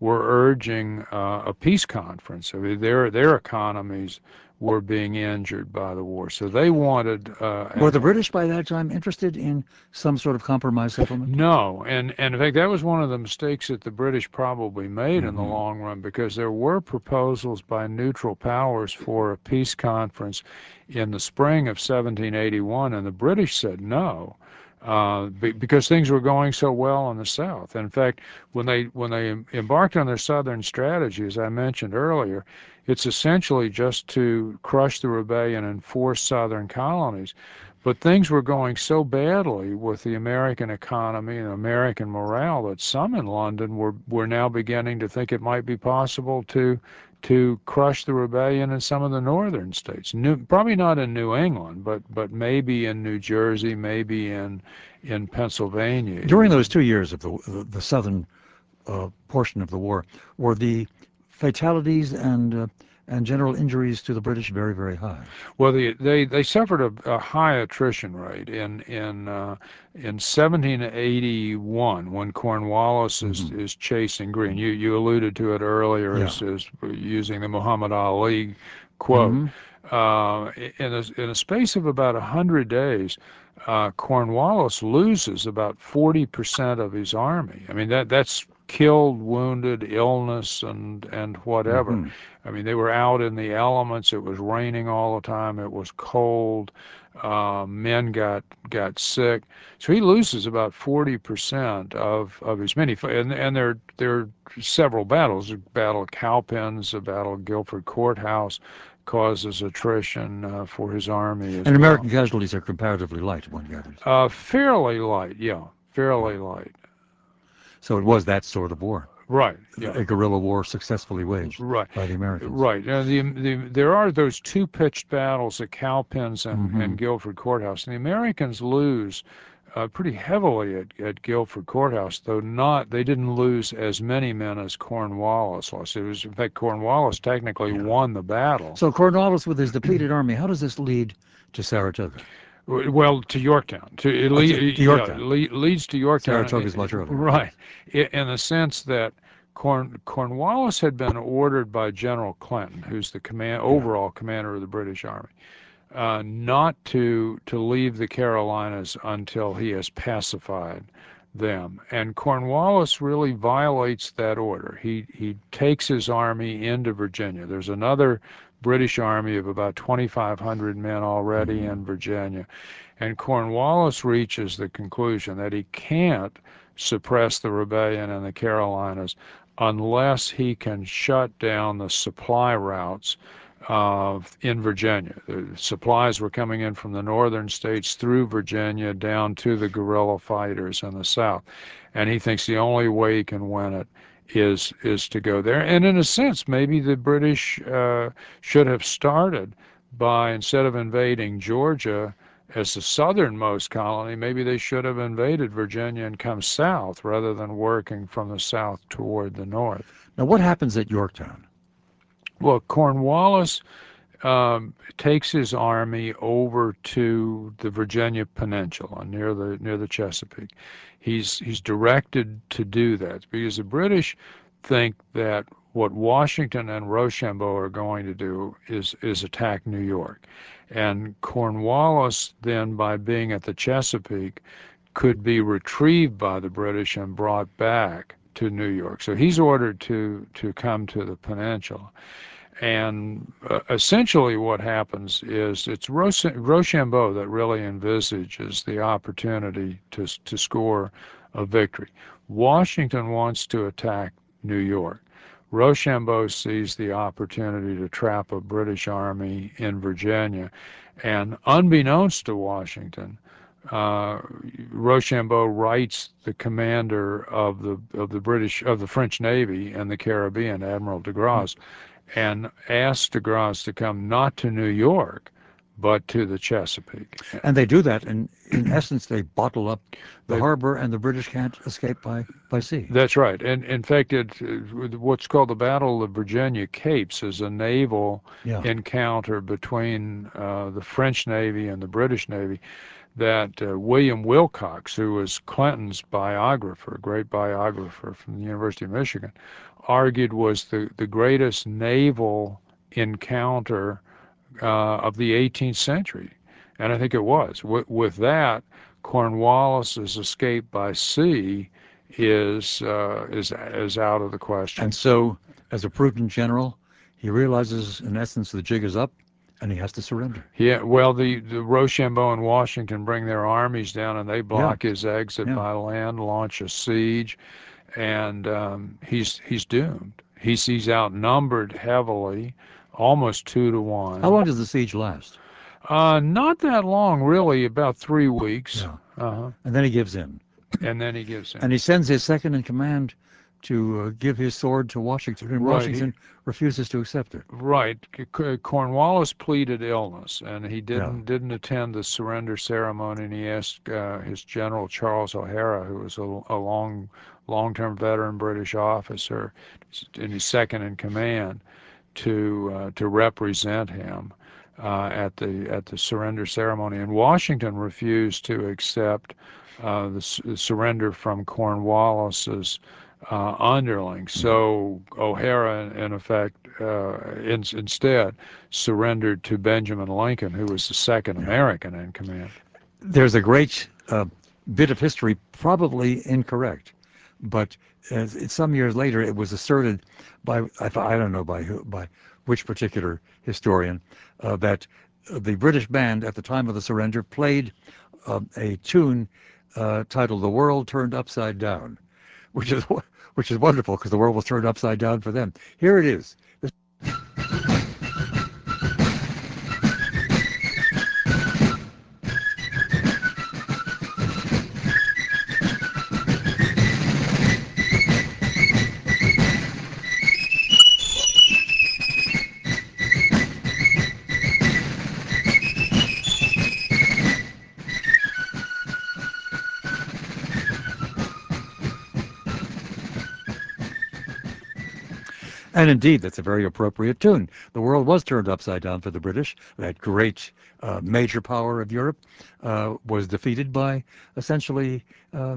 were urging uh, a peace conference. I mean, their, their economies were being injured by the war. So they wanted. Uh, Were the British by that time interested in some sort of compromise settlement? no, and, and in fact, that was one of the mistakes that the British probably made in the Mhm. long run because there were proposals by neutral powers for a peace conference in the spring of 1781, and the British said no. Uh, because things were going so well in the South. In fact, when they when they embarked on their Southern strategy, as I mentioned earlier, it's essentially just to crush the rebellion and force Southern colonies. But things were going so badly with the American economy and American morale that some in London were, were now beginning to think it might be possible to to crush the rebellion in some of the northern states. New, probably not in New England, but but maybe in New Jersey, maybe in in Pennsylvania. During those two years of the, the, the southern uh, portion of the war, were the fatalities and uh, and general injuries to the British very, very high? Well, the, they they suffered a, a high attrition rate in in uh, in 1781 when Cornwallis is, Mhm. is chasing Greene. You you alluded to it earlier Yeah. as, as using the Muhammad Ali quote. Mhm. Uh, in a in a space of about hundred days, uh, Cornwallis loses about 40 percent of his army. I mean that that's killed, wounded, illness, and and whatever. Mhm. I mean, they were out in the elements. It was raining all the time. It was cold. Uh, men got got sick. So he loses about forty percent of, of his men. And and there there are several battles. The Battle of Cowpens, the Battle of Guilford Courthouse, causes attrition uh, for his army And well. American casualties are comparatively light, one gathers. Uh, fairly light, yeah, fairly light. So it was that sort of war, Right. Yeah. a guerrilla war successfully waged Right. by the Americans. Right. Now, the, the, there are those two pitched battles at Cowpens and, Mhm. and Guilford Courthouse. And the Americans lose uh, pretty heavily at, at Guilford Courthouse, though not they didn't lose as many men as Cornwallis lost. It was in fact Cornwallis technically Yeah. won the battle. So Cornwallis, with his depleted army, how does this lead to Saratoga? Well, to Yorktown. To, Oh, le- to- to yeah, Yorktown. le- leads to Yorktown. Saratoga is much earlier. Right. In the sense that Corn, Cornwallis had been ordered by General Clinton, who's the command overall commander of the British Army, uh, not to to leave the Carolinas until he has pacified them. And Cornwallis really violates that order. He he takes his army into Virginia. There's another British army of about 2,500 men already mm-hmm. in Virginia. And Cornwallis reaches the conclusion that he can't suppress the rebellion in the Carolinas unless he can shut down the supply routes uh, in Virginia. The supplies were coming in from the northern states through Virginia down to the guerrilla fighters in the south. And he thinks the only way he can win it is is to go there. And in a sense, maybe the British uh, should have started by instead of invading Georgia as the southernmost colony, maybe they should have invaded Virginia and come south rather than working from the south toward the north. Now, what happens at Yorktown? Well, Cornwallis um, takes his army over to the Virginia Peninsula near the near the Chesapeake. He's he's directed to do that because the British think that what Washington and Rochambeau are going to do is is attack New York, and Cornwallis then by being at the Chesapeake could be retrieved by the British and brought back to New York. So he's ordered to to come to the peninsula. And uh, essentially, what happens is it's Rochambeau that really envisages the opportunity to, to score a victory. Washington wants to attack New York. Rochambeau sees the opportunity to trap a British army in Virginia. And unbeknownst to Washington, uh, Rochambeau writes the commander of the of the British of the French Navy in the Caribbean, Admiral de Grasse, and asked de Grasse to come not to New York, but to the Chesapeake. And they do that, and in essence, they bottle up the harbor, and the British can't escape by, by sea. That's right. And in fact, it, what's called the Battle of Virginia Capes is a naval encounter between uh, the French Navy and the British Navy that uh, William Willcox, who was Clinton's biographer, a great biographer from the University of Michigan, argued was the, the greatest naval encounter uh, of the 18th century. And I think it was. With, with that, Cornwallis's escape by sea is, uh, is, is out of the question. And so, as a prudent general, he realizes, in essence, the jig is up and he has to surrender. Yeah, well, the, the Rochambeau and Washington bring their armies down and they block yeah. his exit yeah. by land, launch a siege and um, he's he's doomed. He's he's outnumbered heavily, almost two to one. How long does the siege last? Uh, not that long, really. About three weeks. Yeah. Uh-huh. And then he gives in. And then he gives in. And he sends his second in command to uh, give his sword to Washington, and right. Washington he, refuses to accept it. Right. Cornwallis pleaded illness, and he didn't yeah. didn't attend the surrender ceremony. And he asked uh, his general Charles O'Hara, who was a, a long long-term veteran British officer, and his second in command, to uh, to represent him uh, at the at the surrender ceremony. And Washington refused to accept uh, the, the, surrender from Cornwallis's uh, underlings. So O'Hara, in effect, uh, in, instead surrendered to Benjamin Lincoln, who was the second American in command. There's a great uh, bit of history, probably incorrect, but some years later it was asserted by I, I don't know by who by which particular historian uh, that the British band at the time of the surrender played uh, a tune uh, titled "The World Turned Upside Down," which is which is wonderful because the world was turned upside down for them. Here it is. And indeed, that's a very appropriate tune. The world was turned upside down for the British. That great uh, major power of Europe uh, was defeated by essentially uh,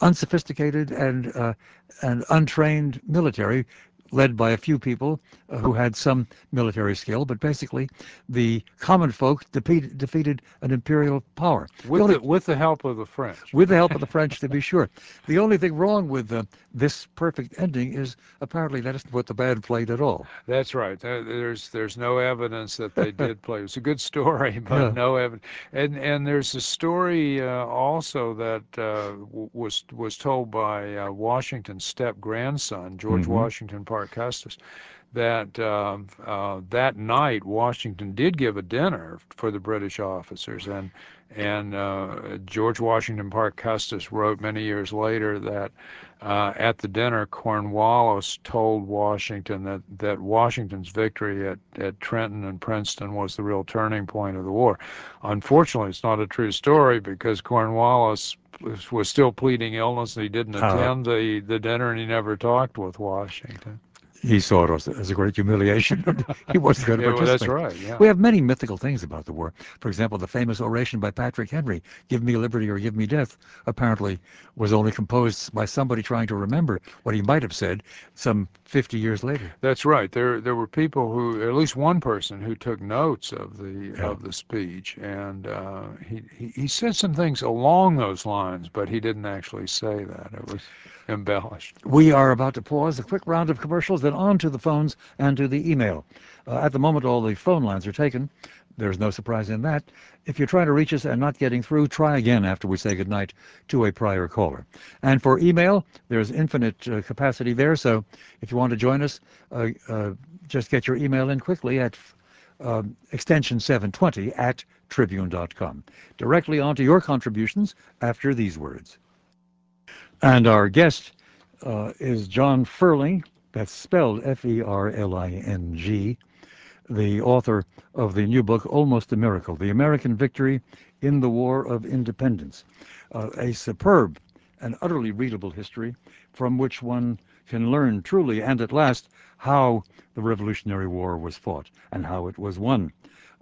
unsophisticated and uh, and untrained military led by a few people uh, who had some military skill, but basically the common folk defeated, defeated an imperial power. With the, only, the, with the help of the French. With the help of the French, to be sure. The only thing wrong with uh, this perfect ending is apparently that isn't what the band played at all. That's right. There's there's no evidence that they did play. It's a good story, but yeah. no evidence. And and there's a story uh, also that uh, was was told by uh, Washington's step grandson, George mm-hmm. Washington Parke Custis, that uh, uh, that night Washington did give a dinner for the British officers, and and uh, George Washington Parke Custis wrote many years later that uh, at the dinner Cornwallis told Washington that that Washington's victory at at Trenton and Princeton was the real turning point of the war. Unfortunately, it's not a true story because Cornwallis was still pleading illness and he didn't attend the the dinner and he never talked with Washington he saw it as a great humiliation. he wasn't going to yeah, participate. Well, that's right. Yeah. We have many mythical things about the war. For example, the famous oration by Patrick Henry, "Give me liberty or give me death," apparently was only composed by somebody trying to remember what he might have said some 50 years later. That's right. There there were people who, at least one person, who took notes of the yeah. of the speech, and uh, he, he he said some things along those lines, but he didn't actually say that. It was embellished. We are about to pause a quick round of commercials, then on to the phones and to the email. Uh, at the moment, all the phone lines are taken. There's no surprise in that. If you're trying to reach us and not getting through, try again after we say goodnight to a prior caller. And for email, there's infinite uh, capacity there. So if you want to join us, uh, uh just get your email in quickly at um, extension 720 at tribune.com. Directly onto your contributions after these words. And our guest uh, is John Ferling, that's spelled F E R L I N G, the author of the new book, Almost a Miracle The American Victory in the War of Independence. Uh, a superb and utterly readable history from which one can learn truly and at last how the Revolutionary War was fought and how it was won.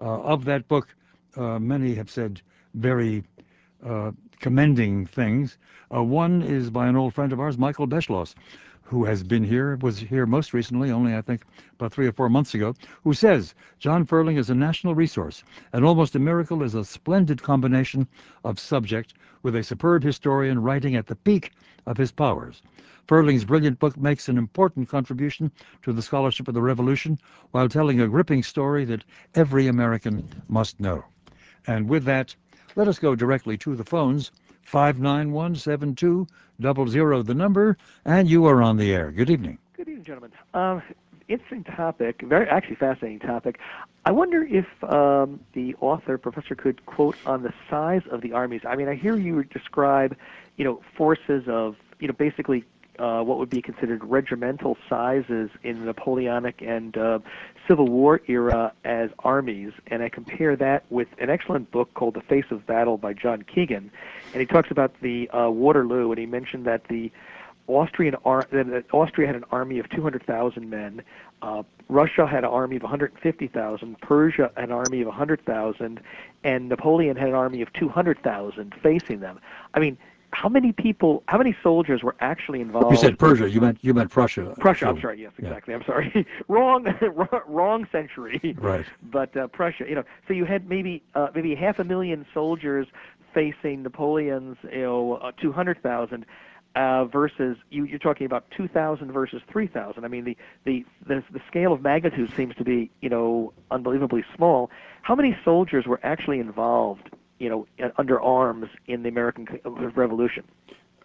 Uh, of that book, uh, many have said very uh, commending things. Uh, one is by an old friend of ours, Michael Beschloss, who has been here, was here most recently, only I think about three or four months ago, who says John Ferling is a national resource, and almost a miracle is a splendid combination of subject with a superb historian writing at the peak of his powers. Ferling's brilliant book makes an important contribution to the scholarship of the Revolution while telling a gripping story that every American must know. And with that, let us go directly to the phones. 591-7200, the number, and you are on the air. Good evening. Good evening, gentlemen. Uh, interesting topic, very actually fascinating topic. I wonder if um, the author, professor, could quote on the size of the armies. I mean, I hear you describe, you know, forces of, you know, basically uh, what would be considered regimental sizes in Napoleonic and uh, Civil War era as armies, and I compare that with an excellent book called The Face of Battle by John Keegan, and he talks about the uh, Waterloo, and he mentioned that the Austrian ar- that Austria had an army of 200,000 men. Uh, Russia had an army of 150,000. Persia an army of 100,000, and Napoleon had an army of 200,000 facing them. I mean, how many people, how many soldiers were actually involved? You said Persia. You meant you meant Prussia. Prussia. I'm sorry. Yes, exactly. Yeah. I'm sorry. wrong, wrong century. Right. But uh, Prussia. You know, so you had maybe uh, maybe half a million soldiers facing Napoleon's you know uh, 200,000. Uh, versus you, you're talking about 2,000 versus 3,000. I mean, the, the the the scale of magnitude seems to be you know unbelievably small. How many soldiers were actually involved you know, under arms in the American Revolution.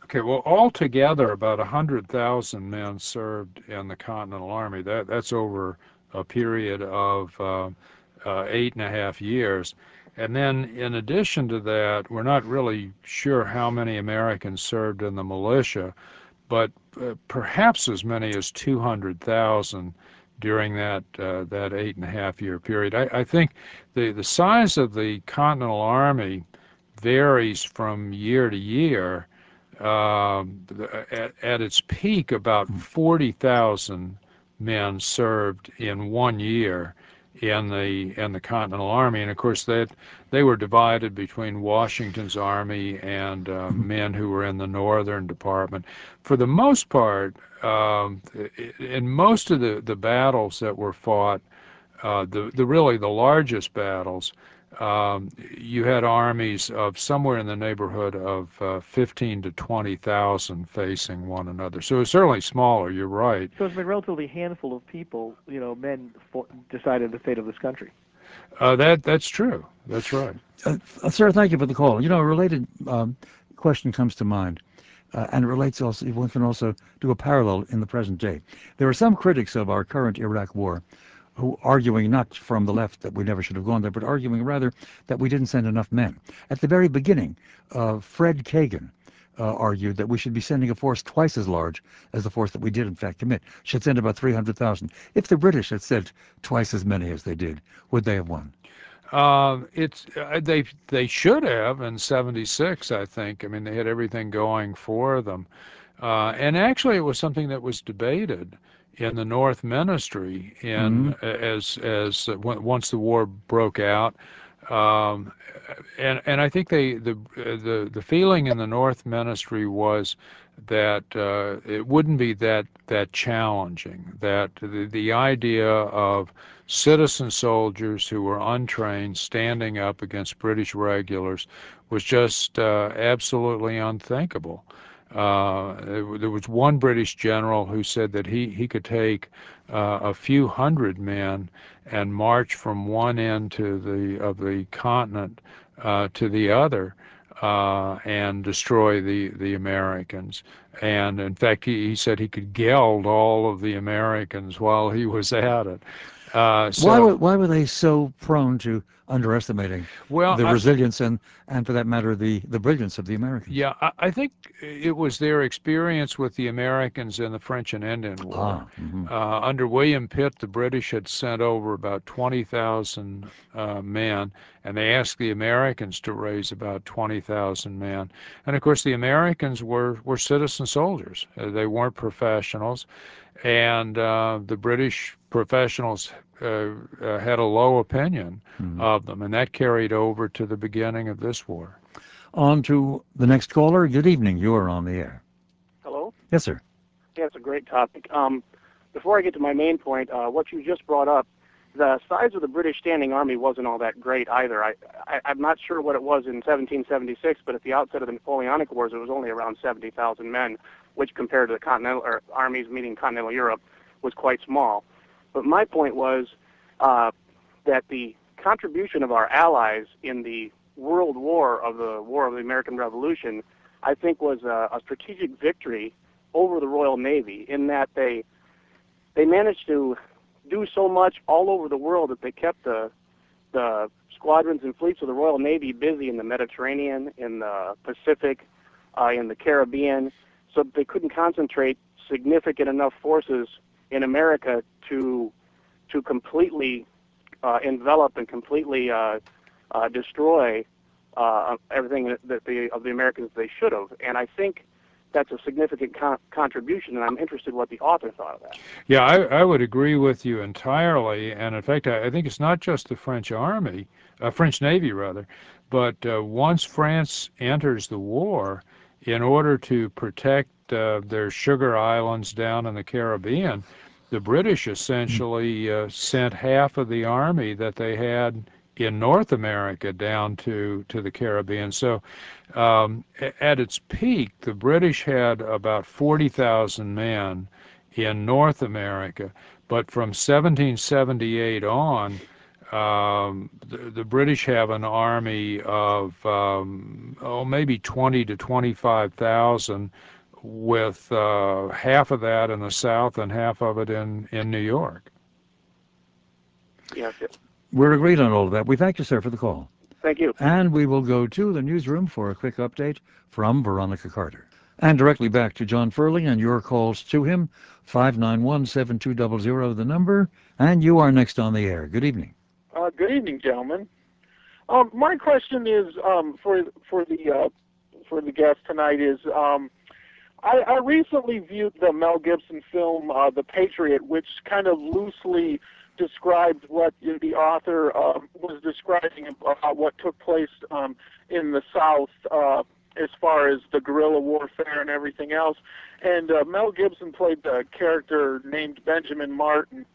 Okay, well, altogether, about 100,000 men served in the Continental Army. That That's over a period of uh, uh, eight and a half years. And then, in addition to that, we're not really sure how many Americans served in the militia, but uh, perhaps as many as 200,000 during that uh, that eight and a half year period. I, I, think the the size of the Continental Army varies from year to year. Uh, at, at, its peak, about 40,000 men served in one year, in the in the Continental Army, and of course that they were divided between Washington's army and uh, men who were in the Northern Department. For the most part, um, in most of the the battles that were fought, uh, the the really the largest battles, um, you had armies of somewhere in the neighborhood of uh, 15 to 20,000 facing one another. So it's certainly smaller. You're right. So it's been a relatively handful of people, you know, men for, decided the fate of this country. Uh, that that's true. That's right. Uh, sir, thank you for the call. You know, a related um, question comes to mind. Uh, and it relates also, one can also do a parallel in the present day. There are some critics of our current Iraq war who arguing not from the left that we never should have gone there, but arguing rather that we didn't send enough men. At the very beginning, uh, Fred Kagan uh, argued that we should be sending a force twice as large as the force that we did in fact commit. Should send about 300,000. If the British had sent twice as many as they did, would they have won? Uh, it's uh, they they should have in '76. I think. I mean, they had everything going for them, uh, and actually, it was something that was debated in the North Ministry in mm-hmm. as as uh, once the war broke out. Um, and and I think they the the the feeling in the North Ministry was that uh, it wouldn't be that that challenging. That the the idea of citizen soldiers who were untrained standing up against British regulars was just uh, absolutely unthinkable. Uh, there was one British general who said that he, he could take uh, a few hundred men and march from one end to the of the continent uh, to the other uh, and destroy the, the Americans. And in fact, he, he said he could geld all of the Americans while he was at it. Uh, so, why were why were they so prone to underestimating well, the I, resilience and and for that matter the the brilliance of the Americans? Yeah, I, I, think it was their experience with the Americans in the French and Indian War. Ah, mm-hmm. uh, under William Pitt, the British had sent over about twenty thousand uh, men, and they asked the Americans to raise about twenty thousand men. And of course, the Americans were were citizen soldiers; uh, they weren't professionals and uh, the British professionals uh, uh, had a low opinion mm-hmm. of them, and that carried over to the beginning of this war. On to the next caller. Good evening. You are on the air. Hello. Yes, sir. Yeah, it's a great topic. Um, before I get to my main point, uh, what you just brought up, the size of the British Standing Army wasn't all that great either. I, I I'm not sure what it was in 1776, but at the outset of the Napoleonic Wars, it was only around 70,000 men which compared to the continental or armies meeting continental Europe was quite small. But my point was uh, that the contribution of our allies in the world war of the War of the American Revolution, I think, was a, a strategic victory over the Royal Navy in that they they managed to do so much all over the world that they kept the the squadrons and fleets of the Royal Navy busy in the Mediterranean, in the Pacific, uh, in the Caribbean, so they couldn't concentrate significant enough forces in America to to completely uh, envelop and completely uh, uh, destroy uh, everything that the of the Americans they should have. And I think that's a significant con- contribution, and I'm interested what the author thought of that. Yeah, I, I would agree with you entirely. And in fact, I, I think it's not just the French army, uh, French Navy rather, but uh, once France enters the war, in order to protect uh, their sugar islands down in the Caribbean, the British essentially uh, sent half of the army that they had in North America down to, to the Caribbean. So um, at its peak, the British had about 40,000 men in North America. But from 1778 on, um, the, the, British have an army of um, oh maybe 20 to 25 thousand, with uh, half of that in the South and half of it in in New York. Yes. We're agreed on all of that. We thank you, sir, for the call. Thank you. And we will go to the newsroom for a quick update from Veronica Carter. And directly back to John Ferling and your calls to him, 591 7200, the number. And you are next on the air. Good evening. Uh, good evening, gentlemen. Um, my question is um, for for the uh, for the guest tonight is um, I, I recently viewed the Mel Gibson film uh, The Patriot, which kind of loosely described what the author uh, was describing about what took place um, in the South uh, as far as the guerrilla warfare and everything else. And uh, Mel Gibson played the character named Benjamin Martin.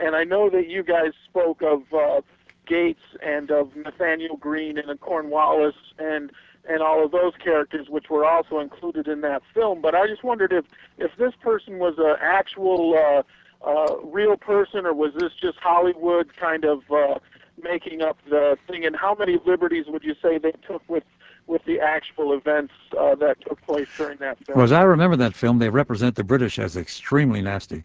And I know that you guys spoke of uh, Gates and of Nathaniel Greene and Cornwallis and and all of those characters, which were also included in that film. But I just wondered if if this person was an actual uh, uh, real person, or was this just Hollywood kind of uh, making up the thing? And how many liberties would you say they took with with the actual events uh, that took place during that film? Well, as I remember that film, they represent the British as extremely nasty,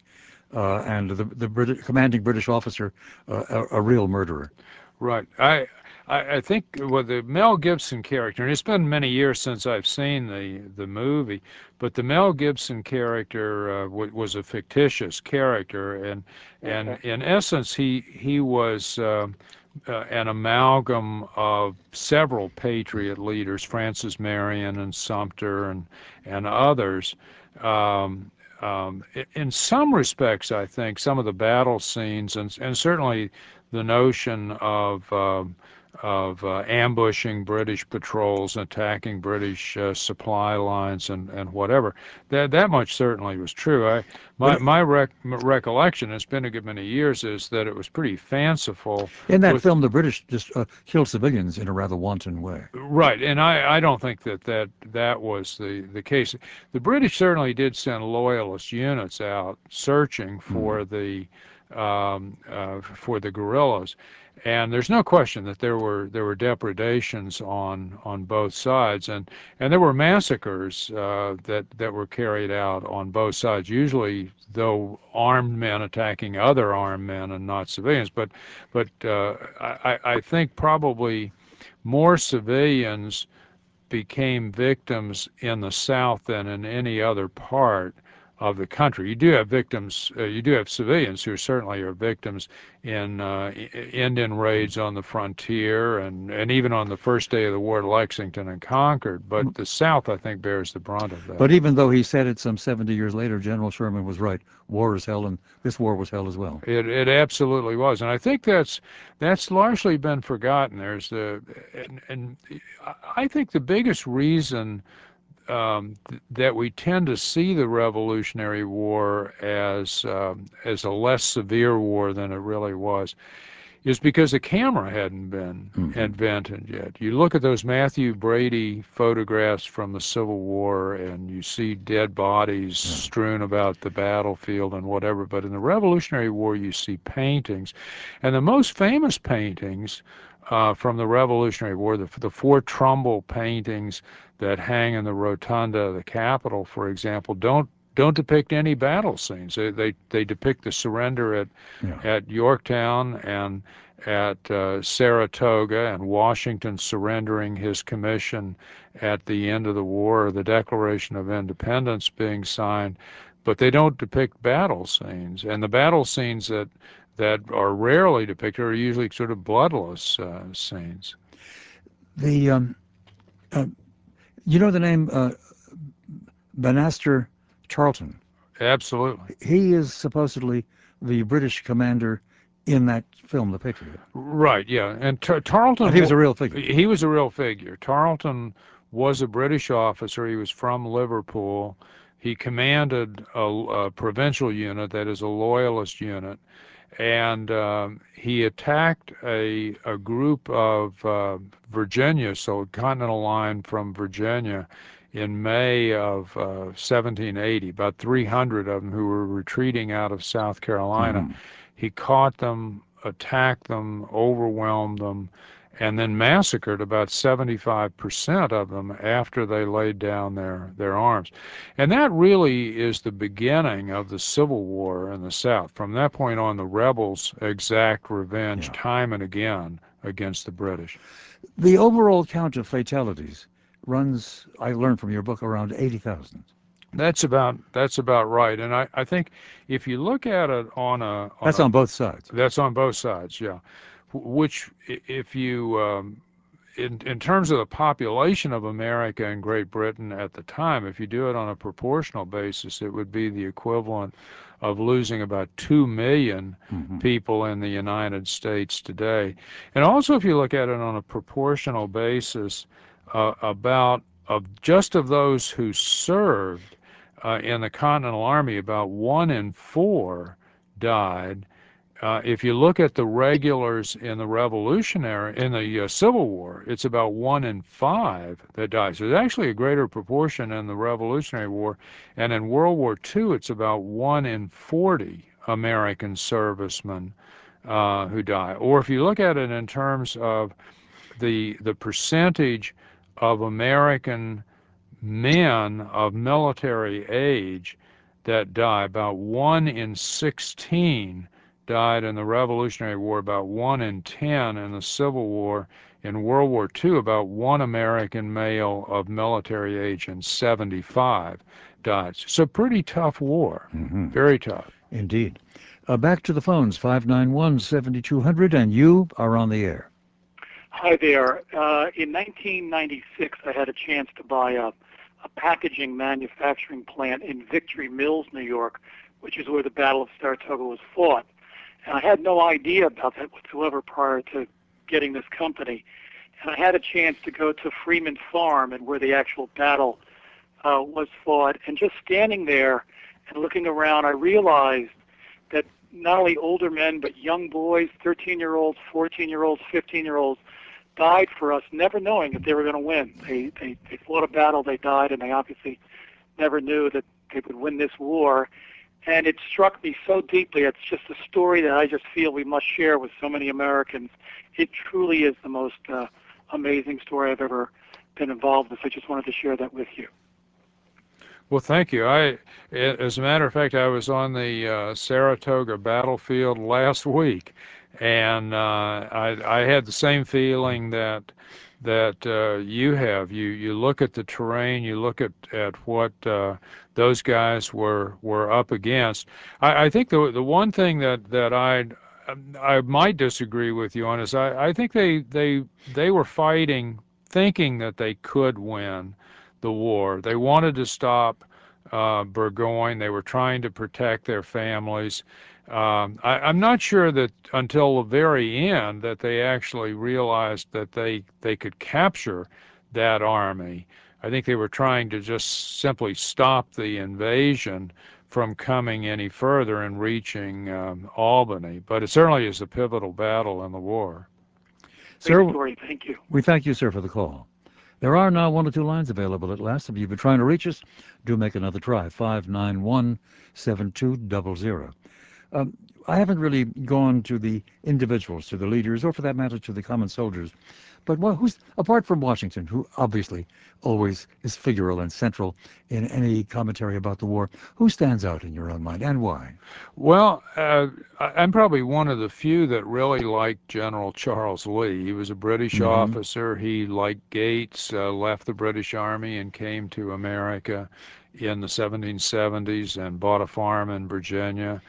and the the British, commanding British officer uh, a, a real murderer. Right. I I, I think with the Mel Gibson character, and it's been many years since I've seen the the movie, but the Mel Gibson character uh, w- was a fictitious character, and and Okay. in essence, he he was. Uh, uh, an amalgam of several patriot leaders, Francis Marion and Sumter and and others. Um, um, in some respects, I think some of the battle scenes and and certainly the notion of um, of uh, ambushing British patrols, attacking British uh, supply lines, and, and whatever. That that much certainly was true. I my my rec- recollection, it's been a good many years, is that it was pretty fanciful. In that with- film, the British just uh, killed civilians in a rather wanton way. Right, and I, I don't think that, that that was the, the case. The British certainly did send loyalist units out searching for the um, uh, for the guerrillas, and there's no question that there were there were depredations on on both sides, and and there were massacres uh, that that were carried out on both sides. Usually, though, armed men attacking other armed men and not civilians. But but uh, I, I think probably more civilians became victims in the South than in any other part of the country. You do have victims, uh, you do have civilians who certainly are victims in uh, Indian raids on the frontier and, and even on the first day of the war at Lexington and Concord. But the South, I think, bears the brunt of that. But even though he said it some 70 years later, General Sherman was right. War is hell, and this war was hell as well. It it absolutely was, and I think that's that's largely been forgotten. There's the and, and I think the biggest reason um, th- that we tend to see the Revolutionary War as um, as a less severe war than it really was is because the camera hadn't been Mhm. invented yet. You look at those Mathew Brady photographs from the Civil War and you see dead bodies Yeah. strewn about the battlefield and whatever, but in the Revolutionary War you see paintings. And the most famous paintings uh, from the Revolutionary War, the, the four Trumbull paintings that hang in the rotunda of the Capitol, for example, don't don't depict any battle scenes. They they, they depict the surrender at Yeah. at Yorktown and at uh, Saratoga and Washington surrendering his commission at the end of the war, the Declaration of Independence being signed, but they don't depict battle scenes. And the battle scenes that that are rarely depicted are usually sort of bloodless uh, scenes. The um, uh, you know the name uh, Banastre Tarleton. Absolutely. He is supposedly the British commander in that film, The Patriot. Right, yeah. And Tar- Tarleton And he was a real figure. He was a real figure. Tarleton was a British officer. He was from Liverpool. He commanded a, a provincial unit, that is a loyalist unit, and um, he attacked a a group of uh, Virginia, so Continental Line from Virginia, in May of uh, 1780. About 300 of them who were retreating out of South Carolina. Mhm. He caught them, attacked them, overwhelmed them, and then massacred about 75% of them after they laid down their, their arms. And that really is the beginning of the Civil War in the South. From that point on, the rebels exact revenge Yeah. time and again against the British. The overall count of fatalities runs, I learned from your book, around 80,000. That's about that's about right. And I, I think if you look at it on a on That's a on both sides. That's on both sides, yeah. Wh- Which, if you, um, in in terms of the population of America and Great Britain at the time, if you do it on a proportional basis, it would be the equivalent of losing about 2 million Mhm. people in the United States today. And also, if you look at it on a proportional basis, uh, about of just of those who served uh, in the Continental Army, about one in four died. Uh, if you look at the regulars in the Revolutionary, in the uh, Civil War, it's about one in five that dies. There's actually a greater proportion in the Revolutionary War, and in World War II, it's about one in 40 American servicemen uh, who die. Or if you look at it in terms of the the percentage of American men of military age that die. About one in 16 died in the Revolutionary War, about one in 10 in the Civil War. In World War II, about one American male of military age in 75 died. So, pretty tough war. Mhm. Very tough. Indeed. Uh, back to the phones, 591 7200, and you are on the air. Hi there. Uh, in 1996, I had a chance to buy a, a packaging manufacturing plant in Victory Mills, New York, which is where the Battle of Saratoga was fought. I had no idea about that whatsoever prior to getting this company. And I had a chance to go to Freeman Farm and where the actual battle uh, was fought. And just standing there and looking around, I realized that not only older men, but young boys, 13 year olds, 14 year olds, 15 year olds, died for us, never knowing that they were going to win. They, they they fought a battle, they died, and they obviously never knew that they would win this war. And it struck me so deeply. It's just a story that I just feel we must share with so many Americans. It truly is the most uh, amazing story I've ever been involved with. I just wanted to share that with you. Well, thank you. I, as a matter of fact, I was on the uh, Saratoga battlefield last week, and uh, I, I had the same feeling that that uh, you have. You you look at the terrain, you look at at what uh, those guys were were up against. I, I think the the one thing that that I I might disagree with you on is I, I think they they they were fighting thinking that they could win the war. They wanted to stop uh, Burgoyne. They were trying to protect their families. Um, I, I'm not sure that until the very end that they actually realized that they they could capture that army. I think they were trying to just simply stop the invasion from coming any further and reaching um, Albany. But it certainly is a pivotal battle in the war. Sir, Great story. Thank you. we thank you, sir, for the call. There are now one or two lines available at last. If you've been trying to reach us, do make another try. 591 7200. Um, I haven't really gone to the individuals, to the leaders, or for that matter, to the common soldiers. But what, who's apart from Washington, who obviously always is figural and central in any commentary about the war, who stands out in your own mind and why? Well, uh, I'm probably one of the few that really liked General Charles Lee. He was a British Mhm. officer. He, like Gates, uh, left the British Army and came to America in the 1770s and bought a farm in Virginia.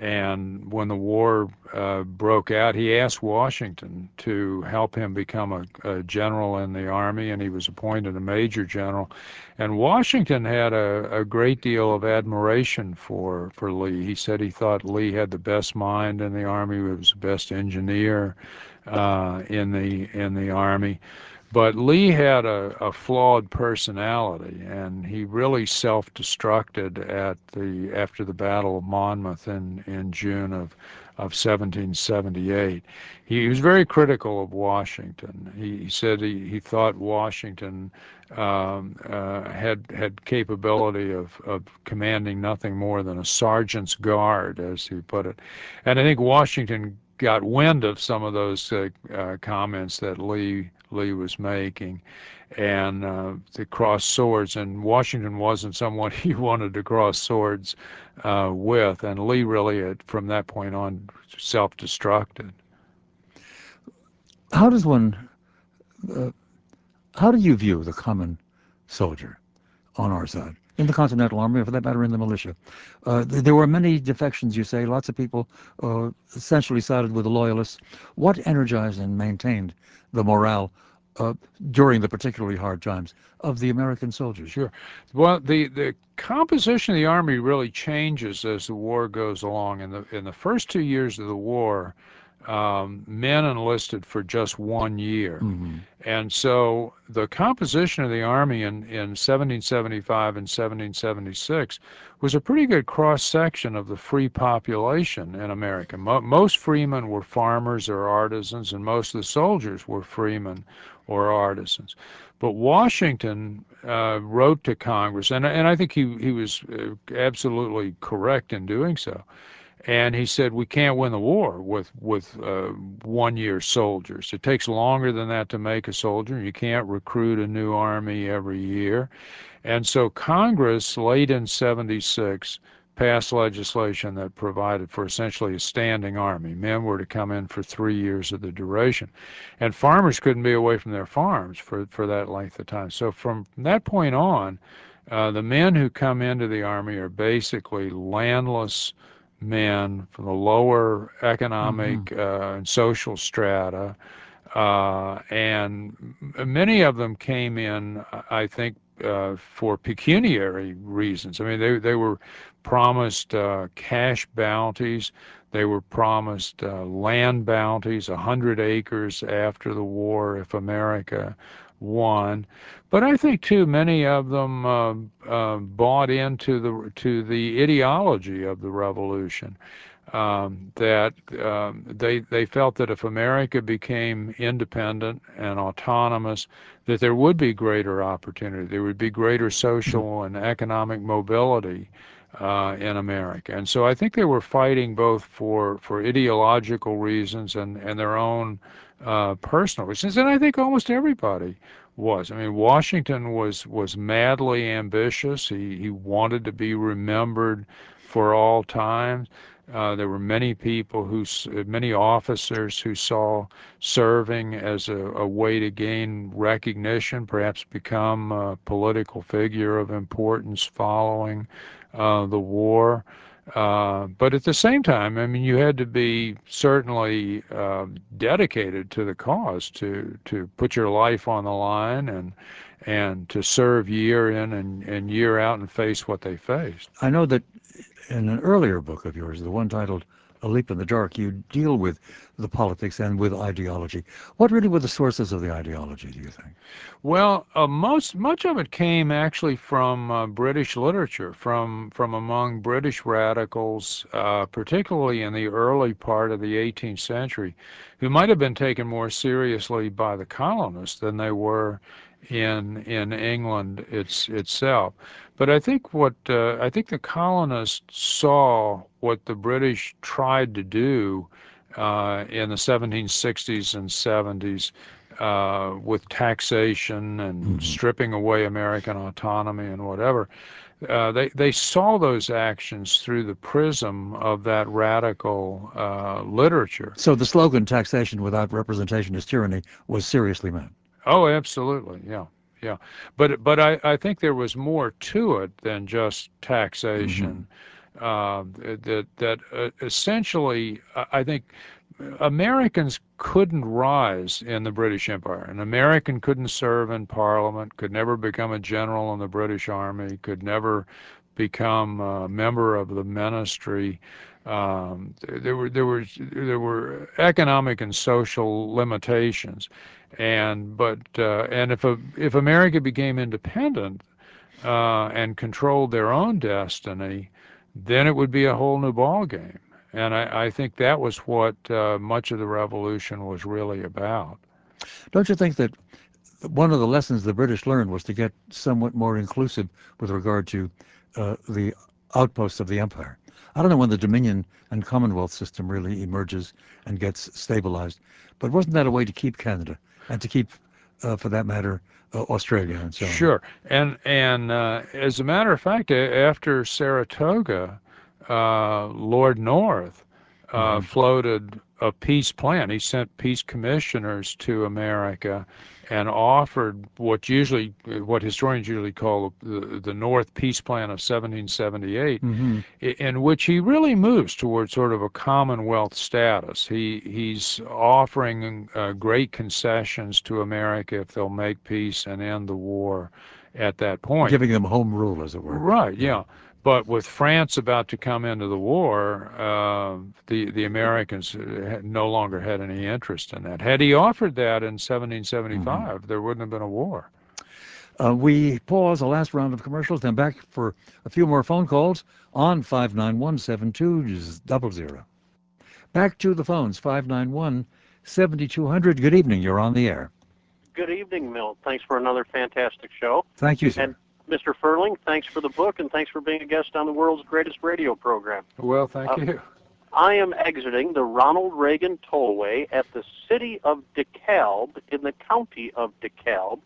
And when the war uh, broke out, he asked Washington to help him become a, a general in the army, and he was appointed a major general. And Washington had a, a great deal of admiration for, for Lee. He said he thought Lee had the best mind in the army, was the best engineer uh, in the in the army. But Lee had a, flawed personality, and he really self-destructed at the after the Battle of Monmouth in, in June of of 1778. He was very critical of Washington. He, he said he, he thought Washington um, uh, had had capability of, of commanding nothing more than a sergeant's guard, as he put it. And I think Washington got wind of some of those uh, uh, comments that Lee Lee was making, and uh, to cross swords. And Washington wasn't someone he wanted to cross swords uh, with, and Lee really, had, from that point on, self-destructed. How does one, uh, how do you view the common soldier on our side? In the Continental Army, or for that matter, in the militia. Uh, th- there were many defections, you say. Lots of people uh, essentially sided with the Loyalists. What energized and maintained the morale uh, during the particularly hard times of the American soldiers. Sure. Well, the, the composition of the army really changes as the war goes along. In the in the first two years of the war, um, men enlisted for just one year. Mm-hmm. And so the composition of the Army in, in 1775 and 1776 was a pretty good cross section of the free population in America. Mo- most freemen were farmers or artisans, and most of the soldiers were freemen or artisans. But Washington uh, wrote to Congress, and, and I think he, he was uh, absolutely correct in doing so and he said we can't win the war with with uh, one year soldiers. It takes longer than that to make a soldier. You can't recruit a new army every year, and so Congress late in '76 passed legislation that provided for essentially a standing army. Men were to come in for three years of the duration, and farmers couldn't be away from their farms for for that length of time. So from that point on. Uh, the men who come into the army are basically landless men from the lower economic mm-hmm. uh, and social strata, uh, and many of them came in, I think, uh, for pecuniary reasons. I mean, they they were promised uh, cash bounties. They were promised uh, land bounties, a hundred acres after the war if America won. But I think too many of them uh, uh, bought into the to the ideology of the revolution. Um, that um, they they felt that if America became independent and autonomous, that there would be greater opportunity, there would be greater social and economic mobility uh, in America. And so I think they were fighting both for for ideological reasons and and their own uh, personal reasons. And I think almost everybody was. I mean, Washington was was madly ambitious. He he wanted to be remembered for all times. Uh, there were many people who, many officers who saw serving as a, a, way to gain recognition, perhaps become a political figure of importance following uh, the war. Uh, but at the same time, I mean, you had to be certainly uh, dedicated to the cause to to put your life on the line and and to serve year in and, and year out and face what they faced. I know that in an earlier book of yours, the one titled a leap in the dark, you deal with the politics and with ideology. What really were the sources of the ideology, do you think? Well, uh, most much of it came actually from uh, British literature, from from among British radicals, uh, particularly in the early part of the 18th century, who might have been taken more seriously by the colonists than they were in in England it's, itself. But I think what uh, I think the colonists saw what the British tried to do uh, in the 1760s and 70s uh, with taxation and mm-hmm. stripping away American autonomy and whatever. Uh, they they saw those actions through the prism of that radical uh, literature. So the slogan "taxation without representation is tyranny" was seriously meant. Oh, absolutely, yeah, yeah. But but I, I think there was more to it than just taxation. Mm-hmm. Uh, that that uh, essentially, I think Americans couldn't rise in the British Empire. An American couldn't serve in Parliament, could never become a general in the British Army, could never become a member of the ministry. Um, there were there were there were economic and social limitations, and but uh, and if a, if America became independent uh, and controlled their own destiny, then it would be a whole new ball game. And I, I think that was what uh, much of the revolution was really about. Don't you think that one of the lessons the British learned was to get somewhat more inclusive with regard to uh, the outposts of the empire? I don't know when the Dominion and Commonwealth system really emerges and gets stabilized, but wasn't that a way to keep Canada and to keep, uh, for that matter, uh, Australia and so on? Sure, and and uh, as a matter of fact, after Saratoga, uh, Lord North uh, mm-hmm. floated a peace plan. He sent peace commissioners to America and offered what usually what historians usually call the, the North Peace Plan of 1778, Mm-hmm. in which he really moves towards sort of a Commonwealth status. He he's offering uh, great concessions to America if they'll make peace and end the war at that point. Giving them home rule, as it were. Right, yeah. But with France about to come into the war, uh, the the Americans had no longer had any interest in that. Had he offered that in 1775, there wouldn't have been a war. Uh, we pause the last round of commercials, then back for a few more phone calls on 591-7200. Back to the phones, 591-7200. Good evening, you're on the air. Good evening, Milt. Thanks for another fantastic show. Thank you, sir. And Mr. Ferling, thanks for the book and thanks for being a guest on the world's greatest radio program. Well, thank Uh, you. I am exiting the Ronald Reagan Tollway at the city of DeKalb in the county of DeKalb,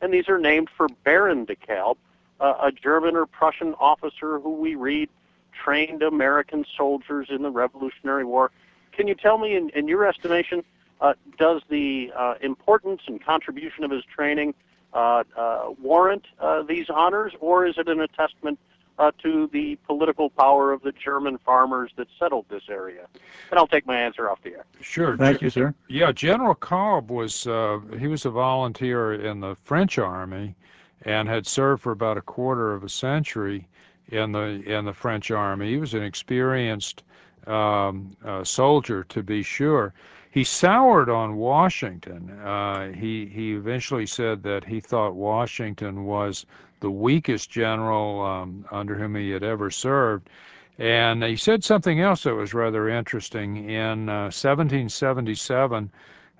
and these are named for Baron DeKalb, uh, a German or Prussian officer who we read trained American soldiers in the Revolutionary War. Can you tell me, in, in your estimation, uh, does the uh, importance and contribution of his training warrant uh, these honors, or is it an testament uh, to the political power of the German farmers that settled this area? And I'll take my answer off the air. Sure. Thank you, sir. Yeah, General Cobb was uh, he was a volunteer in the French army, and had served for about a quarter of a century in the in the French army. He was an experienced um, uh, soldier, to be sure. He soured on Washington. Uh, he he eventually said that he thought Washington was the weakest general um, under whom he had ever served. And he said something else that was rather interesting. In uh, 1777,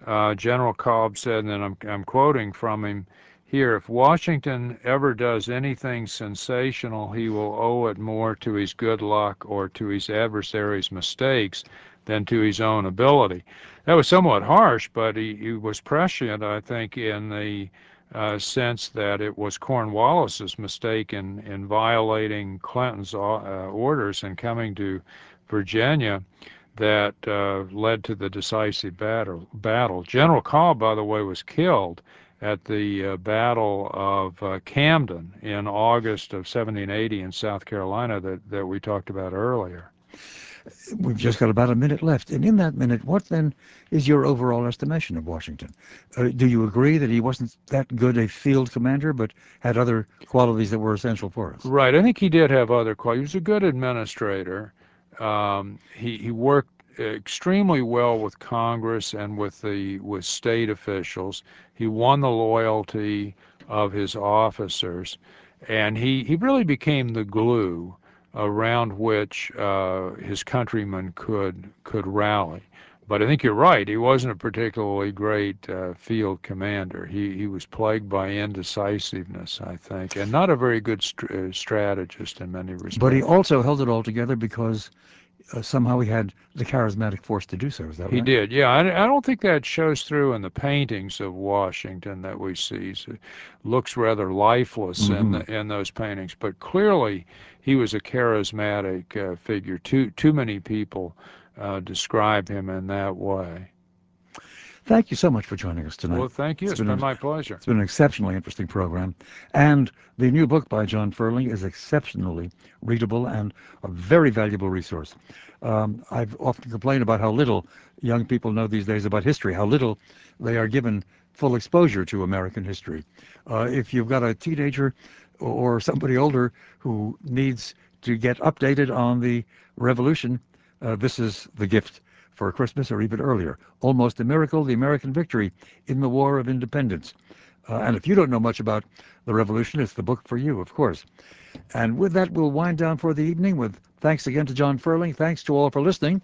uh, General Cobb said, and I'm, I'm quoting from him here if Washington ever does anything sensational, he will owe it more to his good luck or to his adversary's mistakes than to his own ability. That was somewhat harsh, but he, he was prescient, I think, in the uh, sense that it was Cornwallis's mistake in, in violating Clinton's uh, orders and coming to Virginia that uh, led to the decisive battle. Battle. General Cobb, by the way, was killed at the uh, Battle of uh, Camden in August of 1780 in South Carolina that, that we talked about earlier. We've just got about a minute left. And in that minute, what then is your overall estimation of Washington? Uh, do you agree that he wasn't that good a field commander, but had other qualities that were essential for us? Right. I think he did have other qualities. He was a good administrator. Um, he, he worked extremely well with Congress and with the with state officials. He won the loyalty of his officers, and he, he really became the glue around which uh, his countrymen could could rally. But I think you're right. He wasn't a particularly great uh, field commander. He he was plagued by indecisiveness, I think, and not a very good st- uh, strategist in many respects. But he also held it all together because uh, somehow he had the charismatic force to do so. Is that He did, yeah. I, I don't think that shows through in the paintings of Washington that we see. It looks rather lifeless in the, in those paintings, but clearly he was a charismatic uh, figure. Too too many people uh, describe him in that way. Thank you so much for joining us tonight. Well, thank you. It's It's been been my pleasure. It's been an exceptionally interesting program. And the new book by John Ferling is exceptionally readable and a very valuable resource. Um, I've often complained about how little young people know these days about history, how little they are given full exposure to American history. Uh, if you've got a teenager or somebody older who needs to get updated on the revolution, uh, this is the gift for Christmas or even earlier. Almost a Miracle, The American Victory in the War of Independence. Uh, and if you don't know much about the revolution, it's the book for you, of course. And with that, we'll wind down for the evening with thanks again to John Ferling. Thanks to all for listening.